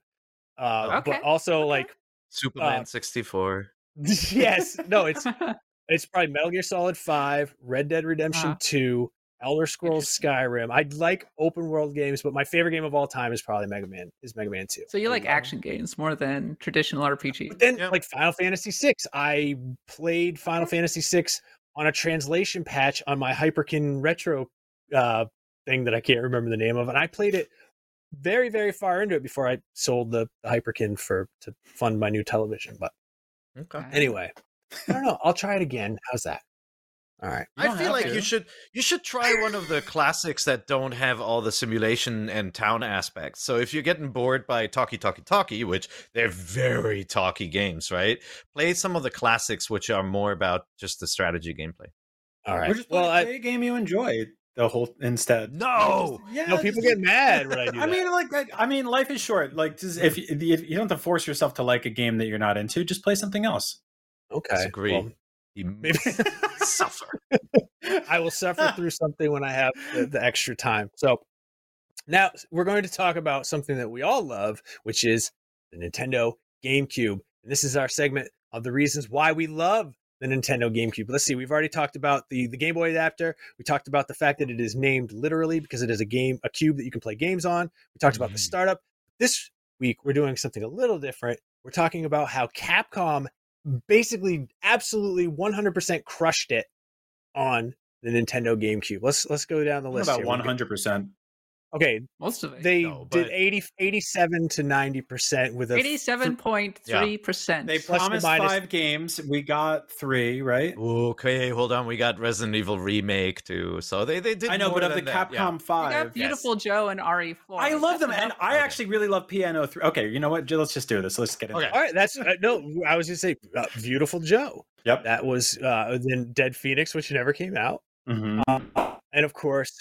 Uh, Okay, But also, okay. like, Superman uh, 64. yes, no, it's it's probably Metal Gear Solid 5, Red Dead Redemption Uh-huh. 2, Elder Scrolls Skyrim. I like open world games, but my favorite game of all time is probably Mega Man. Is Mega Man 2. so you like action games more than traditional RPG? But then, Yeah. like Final Fantasy 6, I played Final Fantasy 6 on a translation patch on my Hyperkin Retro uh, thing that I can't remember the name of, and I played it very, very far into it before I sold the, the Hyperkin for to fund my new television. But Okay. anyway, I don't know. I'll try it again. How's that? All right. I feel like to. you should you should try one of the classics that don't have all the simulation and town aspects. So if you're getting bored by Talkie Talkie Talkie, which they're very talky games, right? Play some of the classics which are more about just the strategy gameplay. All right. Or just Well, play, I, play a game you enjoy the whole instead. No! Just- yeah, no, people just- get mad when I do I that. mean, like, like, I mean, life is short. Like, just, if, you- if you don't have to force yourself to like a game that you're not into, just play something else. okay. disagree. well, You maybe suffer. I will suffer through something when I have the, the extra time. So now we're going to talk about something that we all love, which is the Nintendo GameCube. And this is our segment of the reasons why we love the Nintendo GameCube. Let's see, we've already talked about the, the Game Boy adapter. We talked about the fact that it is named literally because it is a game, a cube that you can play games on. We talked about the Mhm. startup. This week, we're doing something a little different. We're talking about how Capcom basically absolutely 100% crushed it on the Nintendo GameCube. Let's let's go down the list. about one hundred percent. Okay, Most of it. they No, did but- 80, 87 to 90% with a Eighty-seven point three percent. They Plus or promised minus- five games. We got three, right? Okay, hold on. We got Resident Evil remake too. So they they did. I know, more but of the that. Capcom You five, got Viewtiful Joe and Ari Flores. I love That's them, and. I Okay. actually really love P.N.03. Okay, you know what? Let's just do this. Let's get into Okay. All right, that's uh, no. I was going to say, uh, Viewtiful Joe. Yep. That was uh, then Dead Phoenix, which never came out, Mhm. and of course,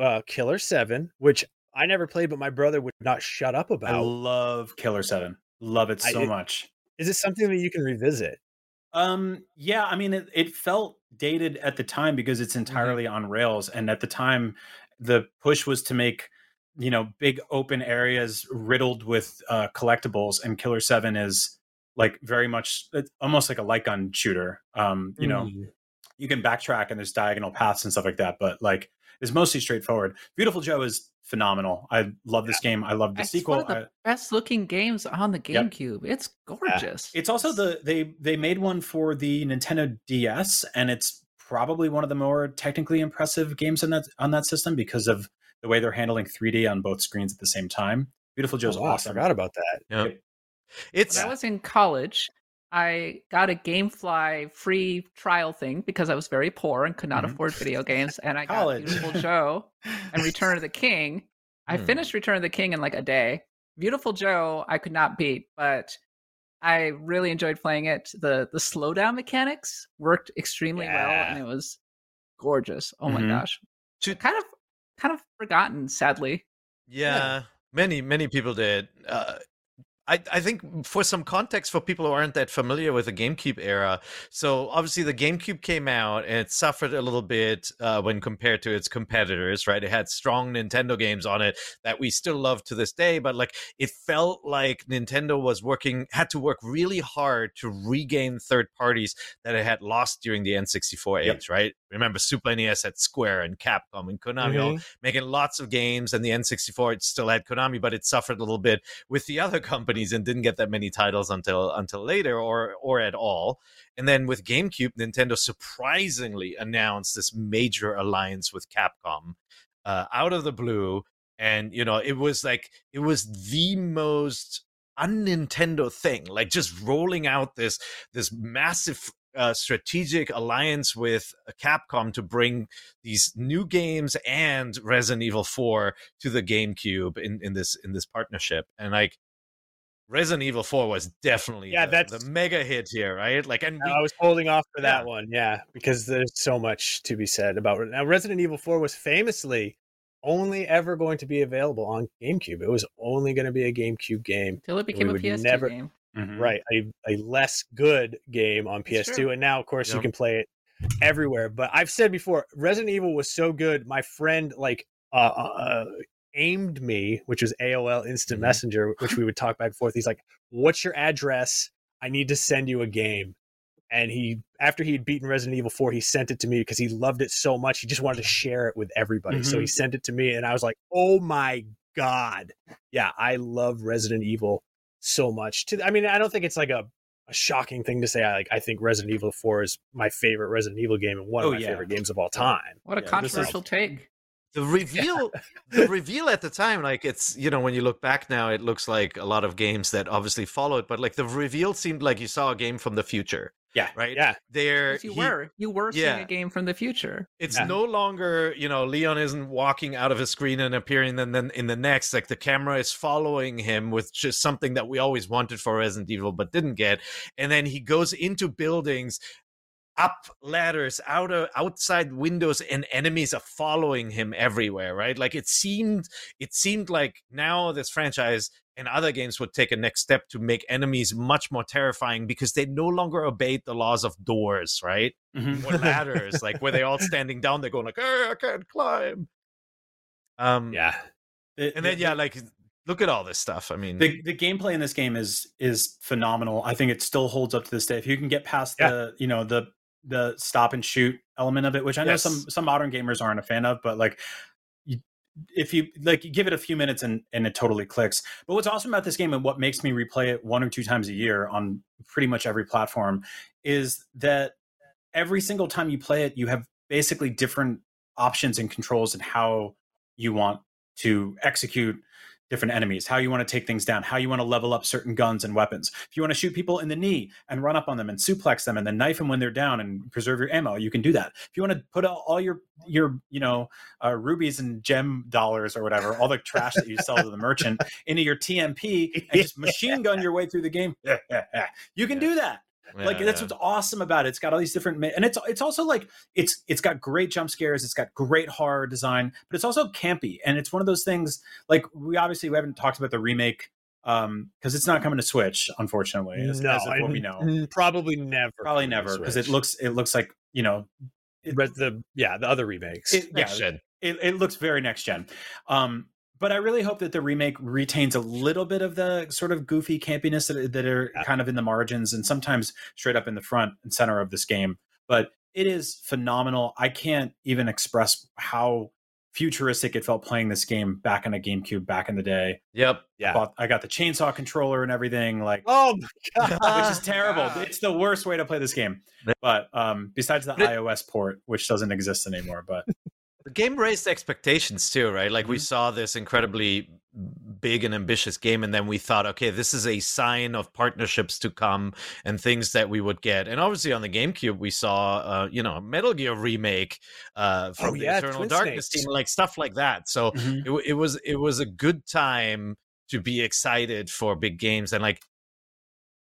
uh, Killer Seven, which I never played, but my brother would not shut up about. I love Killer Seven. Love it I- so it- much. Is it something that you can revisit? Um, yeah, I mean, it, it felt dated at the time because it's entirely on Rails, and at the time, the push was to make you know big open areas riddled with uh, collectibles, and Killer Seven is like very much it's almost like a light gun shooter. Um, you know, Mm. you can backtrack and there's diagonal paths and stuff like that, but like it's mostly straightforward. Viewtiful Joe is phenomenal. I love this game. I love the It's sequel. one of the I- best looking games on the Yep. GameCube. It's gorgeous. It's also the they they made one for the Nintendo DS, and it's probably one of the more technically impressive games on that on that system because of the way they're handling 3D on both screens at the same time. Viewtiful Joe's Oh, wow, I awesome. forgot about that. Yeah. Yep. It's When I was in college, I got a GameFly free trial thing because I was very poor and could not Mhm. afford video games, and I got Viewtiful Joe and Return of the King. I Hmm. finished Return of the King in like a day. Viewtiful Joe, I could not beat, but I really enjoyed playing it. the The slowdown mechanics worked extremely well, and it was gorgeous. Oh my Mhm. gosh, To- kind of kind of forgotten, sadly. Yeah, many many people did. Uh, I I think for some context for people who aren't that familiar with the GameCube era, so obviously the GameCube came out and it suffered a little bit uh, when compared to its competitors. Right, it had strong Nintendo games on it that we still love to this day, but like it felt like Nintendo was working had to work really hard to regain third parties that it had lost during the N64 Yep. age. Right, remember Super NES had Square and Capcom and Konami all Mhm. making lots of games and the n64 it still had konami but it suffered a little bit with the other companies and didn't get that many titles until until later or or at all and then with gamecube nintendo surprisingly announced this major alliance with capcom uh, out of the blue and you know it was like it was the most un-nintendo thing like just rolling out this this massive uh, strategic alliance with Capcom to bring these new games and Resident Evil 4 to the GameCube in, in this in this partnership. And like Resident Evil 4 was definitely Yeah, the, that's- the mega hit here, right? Like and we, I was holding off for that Yeah. one, yeah, because there's so much to be said about it. Now, Resident Evil 4 was famously only ever going to be available on GameCube. It was only going to be a GameCube game, Till it became a would PS2 never- game. Mhm. right? A, a less good game on That's PS2, true. and now, of course, you can play it everywhere. But I've said before, Resident Evil was so good. My friend like uh, uh aimed me, which was AOL Instant Mhm. Messenger, which we would talk back and forth. He's like, "What's your address? I need to send you a game." And he, after he had beaten Resident Evil 4, he sent it to me because he loved it so much. He just wanted to share it with everybody. So he sent it to me, and I was like, "Oh my god, yeah, I love Resident Evil so much." To, I mean, I don't think it's like a a shocking thing to say. I like I think Resident Evil 4 is my favorite Resident Evil game and one Oh, of my yeah. favorite games of all time. What a Yeah, this is- controversial take. The reveal the reveal at the time like it's you know when you look back now it looks like a lot of games that obviously followed but like the reveal seemed like you saw a game from the future Yeah. right Yeah. there you he- were. You were seeing a game from the future. It's Yeah. no longer, you know, Leon isn't walking out of a screen and appearing and then in the next, like the camera is following him with just something that we always wanted for Resident Evil but didn't get. And then he goes into buildings, up ladders, out of outside windows, and enemies are following him everywhere, right? Like it seemed it seemed like now this franchise and other games would take a next step to make enemies much more terrifying because they no longer obeyed the laws of doors, right? Mhm. or ladders, like where they all standing down, they're going like, "Eh, I can't climb." Um, Yeah. The- and then the- yeah, like look at all this stuff. I mean, the the gameplay in this game is is phenomenal. I think it still holds up to this day. If you can get past Yeah. the you know the the stop and shoot element of it, which I know Yes. some some modern gamers aren't a fan of, but like you, if you like you give it a few minutes and and it totally clicks. But what's awesome about this game and what makes me replay it one or two times a year on pretty much every platform is that every single time you play it, you have basically different options and controls and how you want to execute different enemies, how you want to take things down, how you want to level up certain guns and weapons. If you want to shoot people in the knee and run up on them and suplex them and then knife them when they're down and preserve your ammo, you can do that. If you want to put all your your you know uh, rubies and gem dollars or whatever, all the trash that you sell to the merchant into your TMP and just machine gun your way through the game, you can do that like that's yeah. what's awesome about it. It's got all these different, and it's it's also like it's it's got great jump scares. It's got great horror design, but it's also campy. And it's one of those things. Like we obviously we haven't talked about the remake um because it's not coming to Switch, unfortunately. As, no, as of what we know, probably never. probably never because it looks it looks like you know Res- the yeah the other remakes. it, yeah, Next gen. it, it looks very next gen. Um, but I really hope that the remake retains a little bit of the sort of goofy campiness that, that are Yeah. kind of in the margins and sometimes straight up in the front and center of this game. But it is phenomenal. I can't even express how futuristic it felt playing this game back on a GameCube back in the day. Yep. yeah. Bought- I got the chainsaw controller and everything. Like oh my god. which is terrible. It's the worst way to play this game. But um, besides the But it- iOS port, which doesn't exist anymore, but The game raised expectations too, right? Like we Mhm. saw this incredibly big and ambitious game and then we thought okay this is a sign of partnerships to come and things that we would get and obviously on the gamecube we saw uh, you know metal gear remake uh, from Oh, the yeah, eternal Twin darkness Snakes. team like stuff like that so Mhm. it, it was it was a good time to be excited for big games and like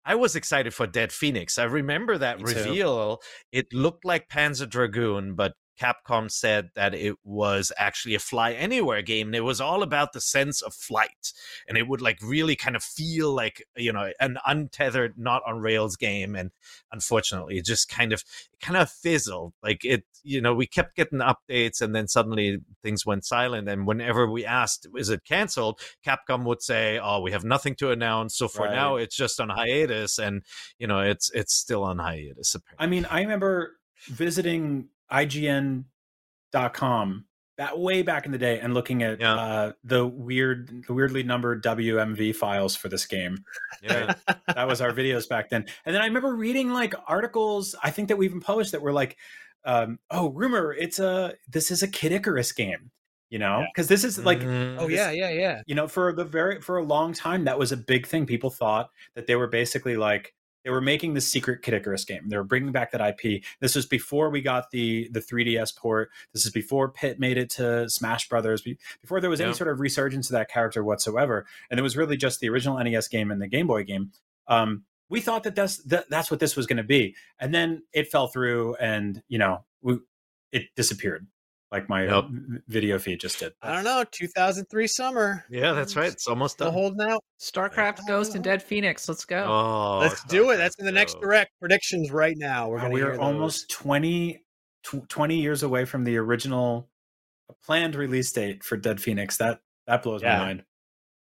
I was excited for Dead Phoenix. I remember that Me too. reveal. It looked like Panzer Dragoon, but Capcom said that it was actually a fly anywhere game. And it was all about the sense of flight. And it would like really kind of feel like, you know, an untethered, not on rails game. And unfortunately, it just kind of kind of fizzled. Like it, you know, we kept getting updates and then suddenly things went silent. And whenever we asked, is it canceled? Capcom would say, Oh, we have nothing to announce. So for Right. now it's just on hiatus. And you know, it's it's still on hiatus apparently. I mean, I remember visiting IGN.com that way back in the day and looking at Yeah. uh, the weird, the weirdly numbered WMV files for this game. yeah. That was our videos back then. And then I remember reading like articles. I think that we even published that were like, um, "Oh, rumor, it's a this is a Kid Icarus game." You know, Yeah. because this is like Mhm. Oh This- yeah, yeah, yeah. you know for the very for a long time that was a big thing people thought that they were basically like they were making the secret Kid Icarus game. They were bringing back that IP. This was before we got the the 3DS port. This is before Pit made it to Smash Brothers. Before there was any sort of resurgence of that character whatsoever. And it was really just the original NES game and the Game Boy game. Um, we thought that that's that, that's what this was going to be, and then it fell through, and you know we, it disappeared, like my Yep. v- video feed just did. I don't know. 2003 summer. Yeah, that's right. It's almost Still done. holding out. StarCraft Ghost and Dead Phoenix. Let's go. Oh, Let's do it. That's in the next Starcraft, direct predictions right now. We're gonna We are almost 20, tw- 20 years away from the original planned release date for Dead Phoenix. That that blows Yeah. my mind.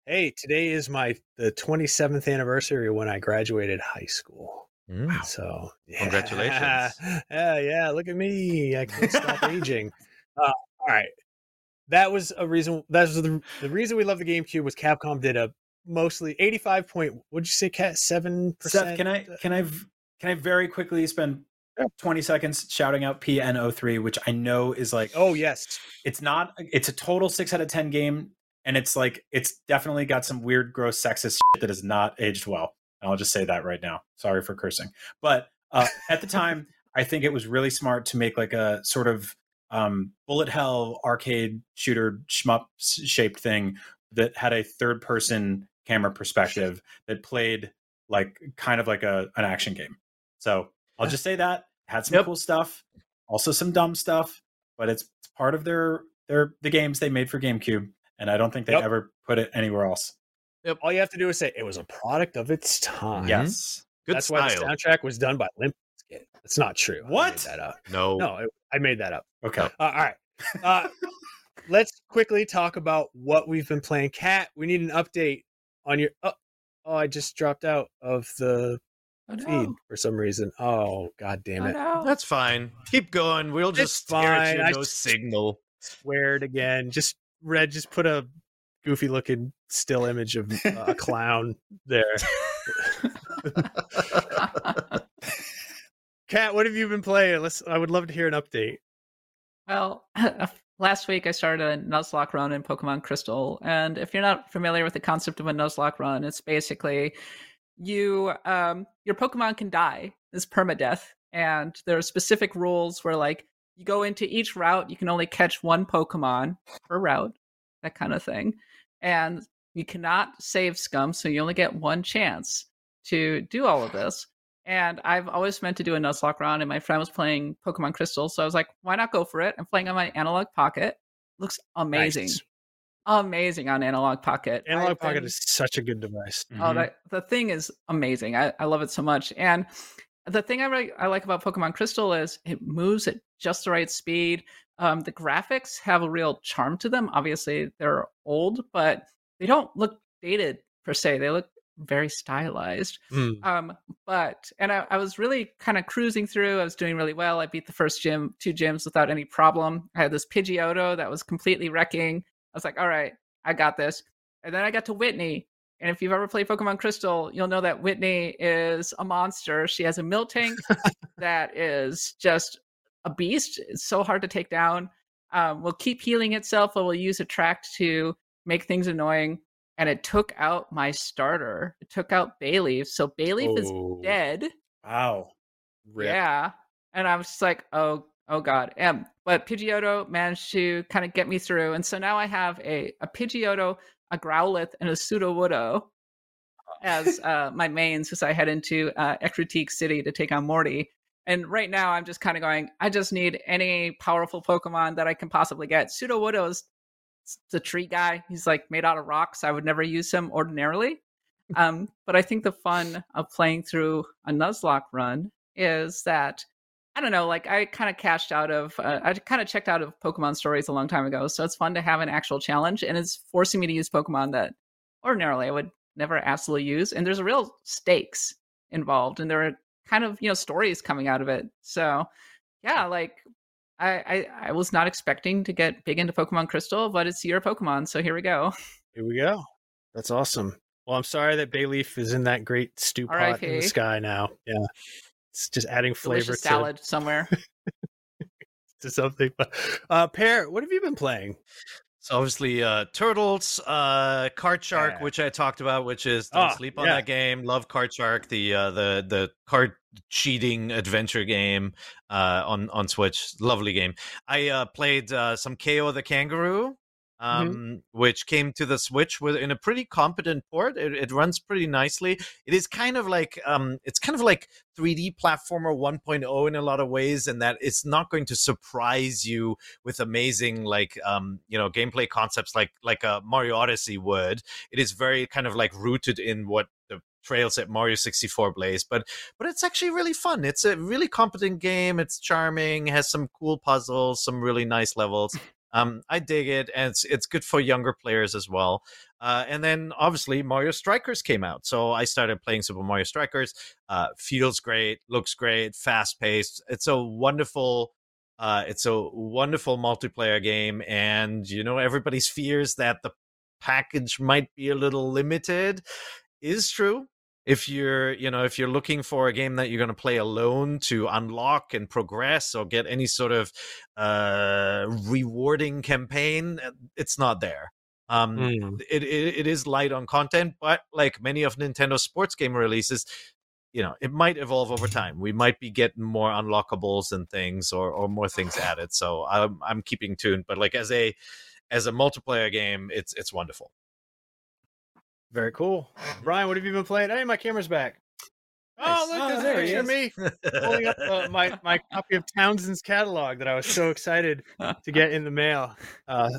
Hey, today is my the 27th anniversary when I graduated high school. Mm. So yeah. Congratulations. yeah, yeah. Look at me. I can't stop aging. Uh, all right. That was a reason. That was the, the reason we love the GameCube was Capcom did a mostly 85 point. What'd you say, Kat? Seven percent. Can I can I can I very quickly spend 20 seconds shouting out P.N.03, which I know is like Oh yes. it's not it's a total six out of ten game, and it's like it's definitely got some weird, gross, sexist shit has not aged well. And I'll just say that right now. Sorry for cursing, but uh, at the time, I think it was really smart to make like a sort of um, bullet hell arcade shooter shmup shaped thing that had a third person camera perspective that played like kind of like a an action game. So I'll just say that had some Yep. cool stuff, also some dumb stuff, but it's, it's part of their their the games they made for GameCube, and I don't think they Yep. ever put it anywhere else. Yep. All you have to do is say it was a product of its time. Yes, Good That's why the soundtrack was done by Limp Bizkit. It's not true. I What? that up. No. No, it- I made that up. okay. Uh, all right. Uh, let's quickly talk about what we've been playing. Kat, we need an update on your. Oh, oh, I just dropped out of the Oh, no. feed for some reason. Oh, god damn Oh, it! no. That's fine. Keep going. We'll just stare at fine. you. No just- signal. Sweared again. Just Red. Just put a goofy looking still image of uh, a clown there. Kat, what have you been playing? Let's. I would love to hear an update. Well, last week I started a Nuzlocke run in Pokemon Crystal, and if you're not familiar with the concept of a Nuzlocke run, it's basically you um your Pokemon can die. It's permadeath, and there are specific rules where like you go into each route, you can only catch one Pokemon per route, that kind of thing, and you cannot save scum, so you only get one chance to do all of this. And I've always meant to do a Nuzlocke run, and my friend was playing Pokemon Crystal, so I was like, why not go for it? I'm playing on my Analog Pocket. Looks amazing. Nice. Amazing on Analog Pocket. Analog I've Pocket been- is such a good device. Oh, Mhm. that the thing is amazing. I, I love it so much. And the thing I really, I like about Pokemon Crystal is it moves at just the right speed. Um, the graphics have a real charm to them. Obviously, they're old, but they don't look dated per se. They look very stylized. Mm. Um, but and I, I was really kind of cruising through. I was doing really well. I beat the first gym, two gyms without any problem. I had this Pidgeotto that was completely wrecking. I was like, all right, I got this. And then I got to Whitney. And if you've ever played Pokemon Crystal, you'll know that Whitney is a monster. She has a Miltank that is just a beast. It's so hard to take down. Um, will keep healing itself, but will use Attract to make things annoying. And it took out my starter. It took out Bayleef. So Bayleef is Oh, dead. Wow. rip. Yeah. And I was just like, oh, oh God. Um, but Pidgeotto managed to kind of get me through. And so now I have a, a Pidgeotto, a Growlithe, and a Sudowoodo as uh, my mains as I head into uh, Ecruteak City to take on Morty. And right now, I'm just kind of going, I just need any powerful Pokemon that I can possibly get. Sudowoodo is the tree guy. He's like made out of rocks. I would never use him ordinarily. Um, but I think the fun of playing through a Nuzlocke run is that I don't know, like I kind of cashed out of, uh, I kind of checked out of Pokemon stories a long time ago. So it's fun to have an actual challenge and it's forcing me to use Pokemon that ordinarily I would never absolutely use. And there's a real stakes involved and there are kind of, you know, stories coming out of it. So yeah, like I, I, I was not expecting to get big into Pokemon Crystal, but it's your Pokemon. So here we go. Here we go. That's awesome. Well, I'm sorry that Bayleef is in that great stew pot in the sky now. Yeah. It's just adding flavor Delicious to, salad somewhere. to something. But uh Peer, what have you been playing? So obviously, uh, Turtles, uh, Card Shark, Yeah. which I talked about, which is don't Ah, sleep on yeah. that game. Love Card Shark, the uh, the the card cheating adventure game uh, on on Switch. Lovely game. I uh, played uh, some Kao the Kangaroo, um, which came to the Switch with in a pretty competent port. It, it runs pretty nicely. It is kind of like um, it's kind of like 3D platformer 1.0 in a lot of ways, and that it's not going to surprise you with amazing like um you know gameplay concepts like like a Mario Odyssey would. It is very kind of like rooted in what the trails at Mario 64 blaze, but but it's actually really fun. It's a really competent game. It's charming, has some cool puzzles, some really nice levels. Um, I dig it, and it's it's good for younger players as well. Uh, and then obviously Mario Strikers came out, so I started playing Super Mario Strikers. Uh, feels great, looks great, fast paced. It's a wonderful uh, it's a wonderful multiplayer game, and you know everybody's fears that the package might be a little limited is true. If you're, you know, if you're looking for a game that you're going to play alone to unlock and progress or get any sort of uh, rewarding campaign, uh, it's not there. Um, Mm. it, it it is light on content, but like many of Nintendo's sports game releases, you know, it might evolve over time. We might be getting more unlockables and things, or or more things added. So I'm I'm keeping tuned. But like as a as a multiplayer game, it's it's wonderful. Very cool. Brian, what have you been playing? Hey, my camera's back. Oh, look, Oh, there's a there he picture of me holding up uh, my, my copy of Townsend's catalog that I was so excited to get in the mail. Uh,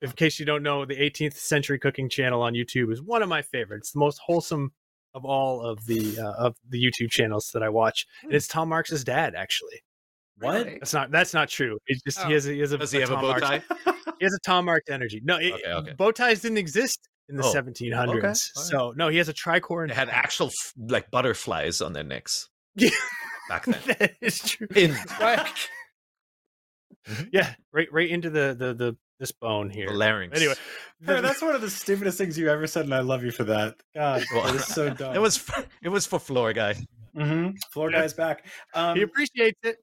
in case you don't know, the 18th Century Cooking channel on YouTube is one of my favorites, the most wholesome of all of the uh, of the YouTube channels that I watch. And it's Tom Marks's dad, actually. What? That's not that's not true. It's just Oh. he has a, he has a, Does he have a Tom bow Marks- tie? He has a Tom Marks energy. No, it, Okay, okay. bow ties didn't exist in the Oh, 1700s. okay, all right. So no, he has a tricorn. They had actual like butterflies on their necks Yeah. back then. that is true. In Right. yeah, right, right into the the the this bone here. the larynx. Anyway, Hey, that's one of the stupidest things you ever said, and I love you for that. God, Well, that is so dumb. it was f- it was for floor guy. hmm Floor Yeah. guy's back. Um, he appreciates it.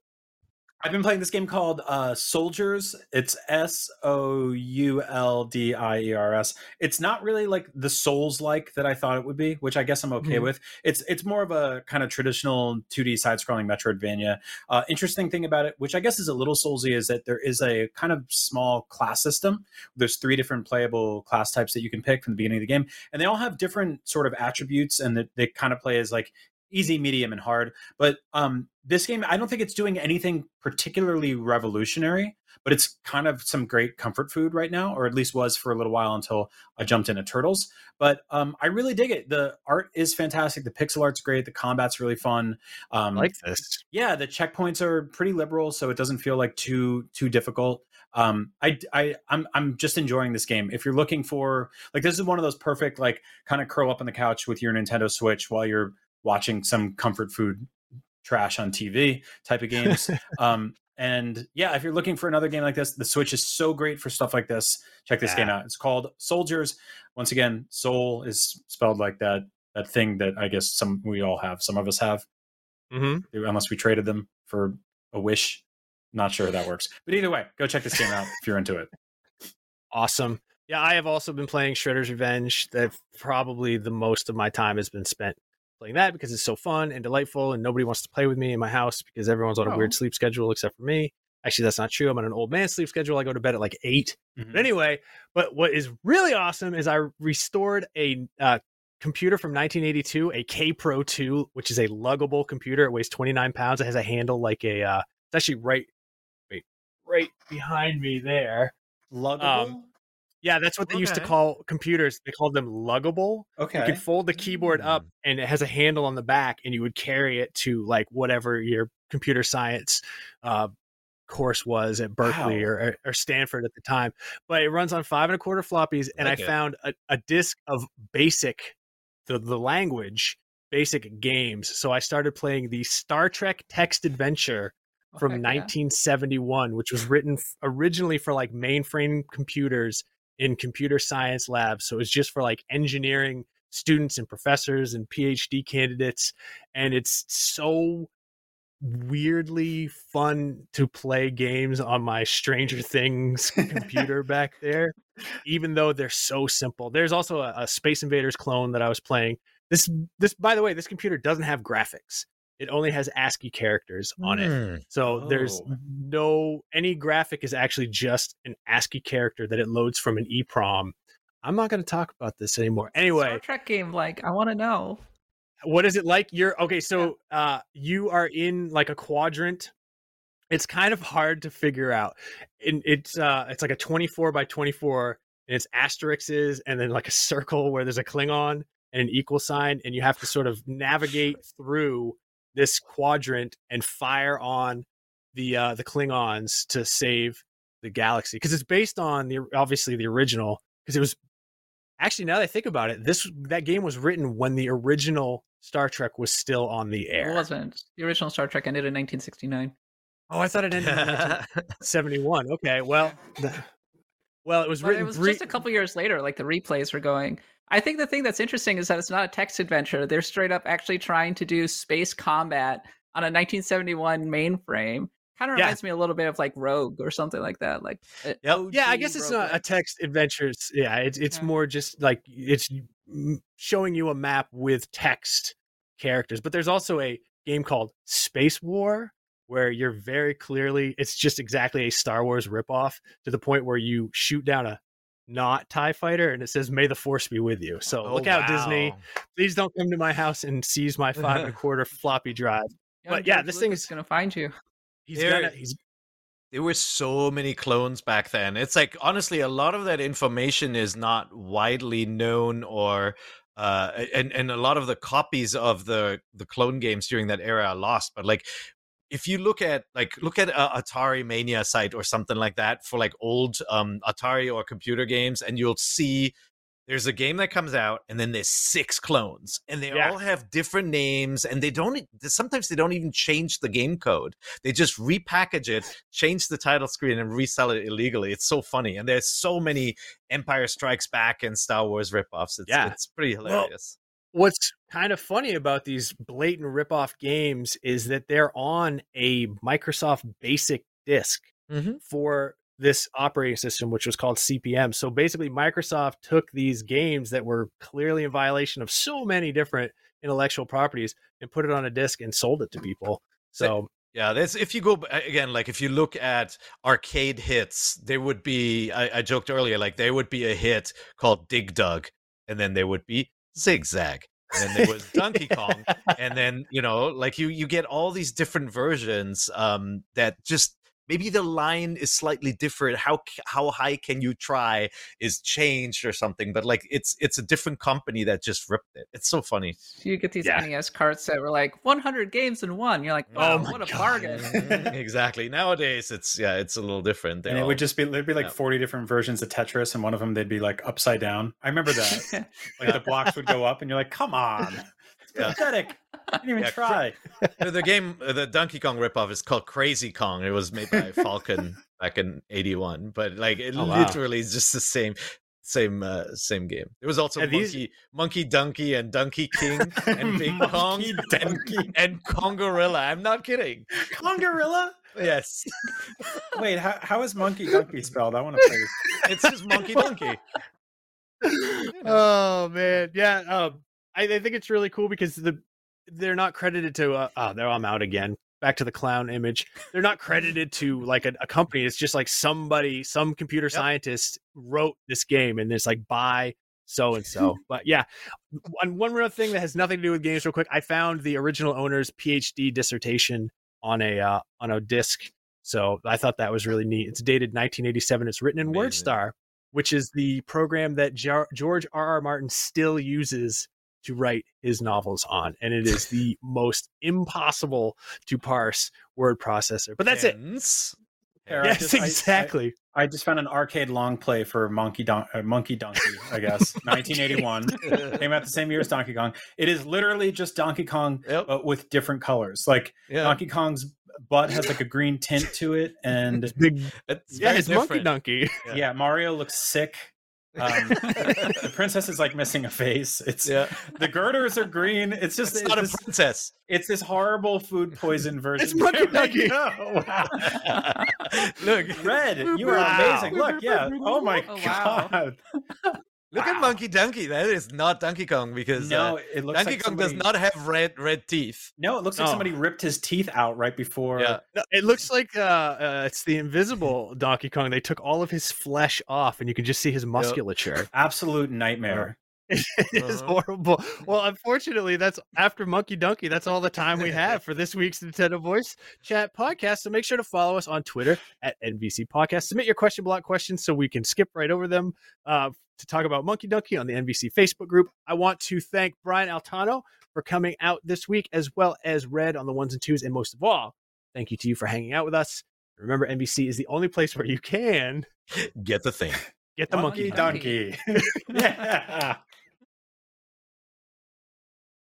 I've been playing this game called uh, Souldiers. It's S O U L D I E R S. It's not really like the Souls like that I thought it would be, which I guess I'm okay Mhm. with. It's it's more of a kind of traditional 2D side scrolling Metroidvania. Uh, interesting thing about it, which I guess is a little Soulsy, is that there is a kind of small class system. There's three different playable class types that you can pick from the beginning of the game, and they all have different sort of attributes, and that they kind of play as like easy, medium, and hard. But um, this game, I don't think it's doing anything particularly revolutionary, but it's kind of some great comfort food right now, or at least was for a little while until I jumped into Turtles. But um, I really dig it. The art is fantastic. The pixel art's great. The combat's really fun. I Um, like this. yeah, the checkpoints are pretty liberal, so it doesn't feel like too too difficult. Um, I I I'm I'm just enjoying this game. If you're looking for like this is one of those perfect like kind of curl up on the couch with your Nintendo Switch while you're watching some comfort food trash on TV type of games. um, and yeah, if you're looking for another game like this, the Switch is so great for stuff like this. Check this game out. It's called Souldiers. Once again, soul is spelled like that that thing that I guess some we all have. Some of us have mm-hmm. unless we traded them for a wish. Not sure that works. But either way, go check this game out if you're into it. Awesome. Yeah, I have also been playing Shredder's Revenge. That probably the most of my time has been spent playing that because it's so fun and delightful, and nobody wants to play with me in my house because everyone's on a Oh. weird sleep schedule except for me. Actually, that's not true. I'm on an old man sleep schedule. I go to bed at like 8 Mhm. But anyway, but what is really awesome is I restored a uh, computer from 1982, a Kaypro 2, which is a luggable computer. It weighs 29 pounds. It has a handle like a. Uh, it's actually right, wait, right behind me there. Luggable. Um, Yeah, that's what they used to call computers. They called them luggable. okay. You could fold the keyboard up, Mm. and it has a handle on the back, and you would carry it to like whatever your computer science uh, course was at Berkeley Wow. or, or Stanford at the time. But it runs on five and a quarter floppies, and Like I found a, a disc of basic, the the language basic games. So I started playing the Star Trek Text Adventure Oh, from heck yeah. 1971, which was written f- originally for like mainframe computers in computer science labs. So it was just for like engineering students and professors and PhD candidates. And it's so weirdly fun to play games on my Stranger Things computer back there, even though they're so simple. There's also a, a Space Invaders clone that I was playing. This, this, by the way, this computer doesn't have graphics. It only has ASCII characters on it. Hmm. So there's Oh. no any graphic is actually just an ASCII character that it loads from an EEPROM. I'm not going to talk about this anymore. Anyway, Star Trek game, like I want to know. what is it like? You're okay. So uh, you are in like a quadrant. It's kind of hard to figure out. And it's uh, it's like a 24 by 24, and it's asterisks and then like a circle where there's a Klingon and an equal sign, and you have to sort of navigate through this quadrant and fire on the uh, the Klingons to save the galaxy because it's based on the obviously the original because it was actually now that I think about it, this that game was written when the original Star Trek was still on the air. It wasn't. The original Star Trek ended in 1969. Oh, I thought it ended in 1971. Okay, well, the- well, it was But written. it was bre- just a couple years later, like the replays were going. I think the thing that's interesting is that it's not a text adventure. They're straight up actually trying to do space combat on a 1971 mainframe. Kind of Yeah. reminds me a little bit of like Rogue or something like that. Like, uh, Yep. Yeah, I guess it's not a roguelike. text adventures. Yeah, it's it's Yeah. more just like it's showing you a map with text characters. But there's also a game called Space War where you're very clearly it's just exactly a Star Wars ripoff to the point where you shoot down a not TIE fighter and it says May the Force be with you. So Oh, look out, Disney. Please don't come to my house and seize my five and a quarter floppy drive. Young but yeah, George this thing is- going to find you. He's There- gonna he's There were so many clones back then. It's like honestly, a lot of that information is not widely known, or uh, and and a lot of the copies of the the clone games during that era are lost. But like, if you look at like look at a Atari Mania site or something like that for like old um, Atari or computer games, and you'll see there's a game that comes out and then there's six clones and they Yeah. all have different names and they don't sometimes they don't even change the game code they just repackage it change the title screen and resell it illegally it's so funny and there's so many empire strikes back and star wars ripoffs it's, Yeah. it's pretty Well, hilarious what's kind of funny about these blatant rip-off games is that they're on a Microsoft Basic disk Mhm. for this operating system, which was called CP/M. So basically, Microsoft took these games that were clearly in violation of so many different intellectual properties and put it on a disk and sold it to people. So Yeah, that's if you go again, like if you look at arcade hits, there would be. I, I joked earlier, like there would be a hit called Dig Dug, and then there would be Zigzag, and there was Donkey Kong, and then you know, like you you get all these different versions um, that just maybe the line is slightly different. How how high can you try is changed or something, but like it's it's a different company that just ripped it. It's so funny. You get these Yeah. NES carts that were like 100 games in one. You're like, Oh wow, my what a God. bargain. exactly. Nowadays, it's yeah, it's a little different. They're and it would just be there'd be like yeah. 40 different versions of Tetris, and one of them they'd be like upside down. I remember that. like the blocks would go up, and you're like, "Come on, it's Yeah. pathetic! I didn't even Yeah, try." the, the game, the Donkey Kong ripoff is called Crazy Kong. It was made by Falcon back in '81, but like it Oh, wow. literally is just the same, same, uh, same game. There was also And these- Monkey, Monkey Donkey, and Donkey King, and Big Kong, Monkey and, Donkey. and Kongorilla. I'm not kidding. Kongorilla. Yes, Wait, how, how is Monkey Donkey spelled? I want to play this. it's just Monkey Donkey. oh man, yeah. Um, I, I think it's really cool because the they're not credited to. Uh, oh, there I'm out again. Back to the clown image. They're not credited to like a, a company. It's just like somebody, some computer scientist wrote this game, and it's like by so and so. But yeah, one one real thing that has nothing to do with games. Real quick, I found the original owner's PhD dissertation on a uh, on a disc. So I thought that was really neat. It's dated 1987. It's written in Amazing. WordStar, which is the program that George R. R. Martin still uses to write his novels on, and it is the most impossible to parse word processor. But that's it. Here, Yes, just- I- I- exactly. I just found an arcade long play for Monkey Don- uh, Monkey Donkey, I guess, 1981. Came out the same year as Donkey Kong. It is literally just Donkey Kong, Yep. but with different colors. Like Yeah, Donkey Kong's butt has like a green tint to it, and Big, it's yeah, very it's Monkey. Donkey. Yeah. yeah, Mario looks sick. Um, the princess is like missing a face. It's Yeah, the girders are green. It's just it's it's, not a princess. it's this horrible food poison version. It's Monkey There we Donkey. go. Wow. Look, Red, you are Wow. amazing. Look, yeah. Oh my Oh, wow. god. Look at Monkey Donkey. That is not Donkey Kong because No, uh, it looks Donkey like Kong somebody, does not have red red teeth. No, it looks like Oh. somebody ripped his teeth out right before. Yeah, No, it looks like uh, uh, it's the invisible Donkey Kong. They took all of his flesh off, and you can just see his musculature. Absolute nightmare. It is Uh-huh. horrible. Well, unfortunately, that's after Monkey Donkey. That's all the time we have for this week's Nintendo Voice Chat podcast. So make sure to follow us on Twitter at NVC Podcast. Submit your question block questions so we can skip right over them uh, to talk about Monkey Donkey on the NVC Facebook group. I want to thank Brian Altano for coming out this week, as well as Red on the ones and twos, and most of all, thank you to you for hanging out with us. Remember, NVC is the only place where you can get the thing. get the monkey. Monkey Donkey. donkey. yeah.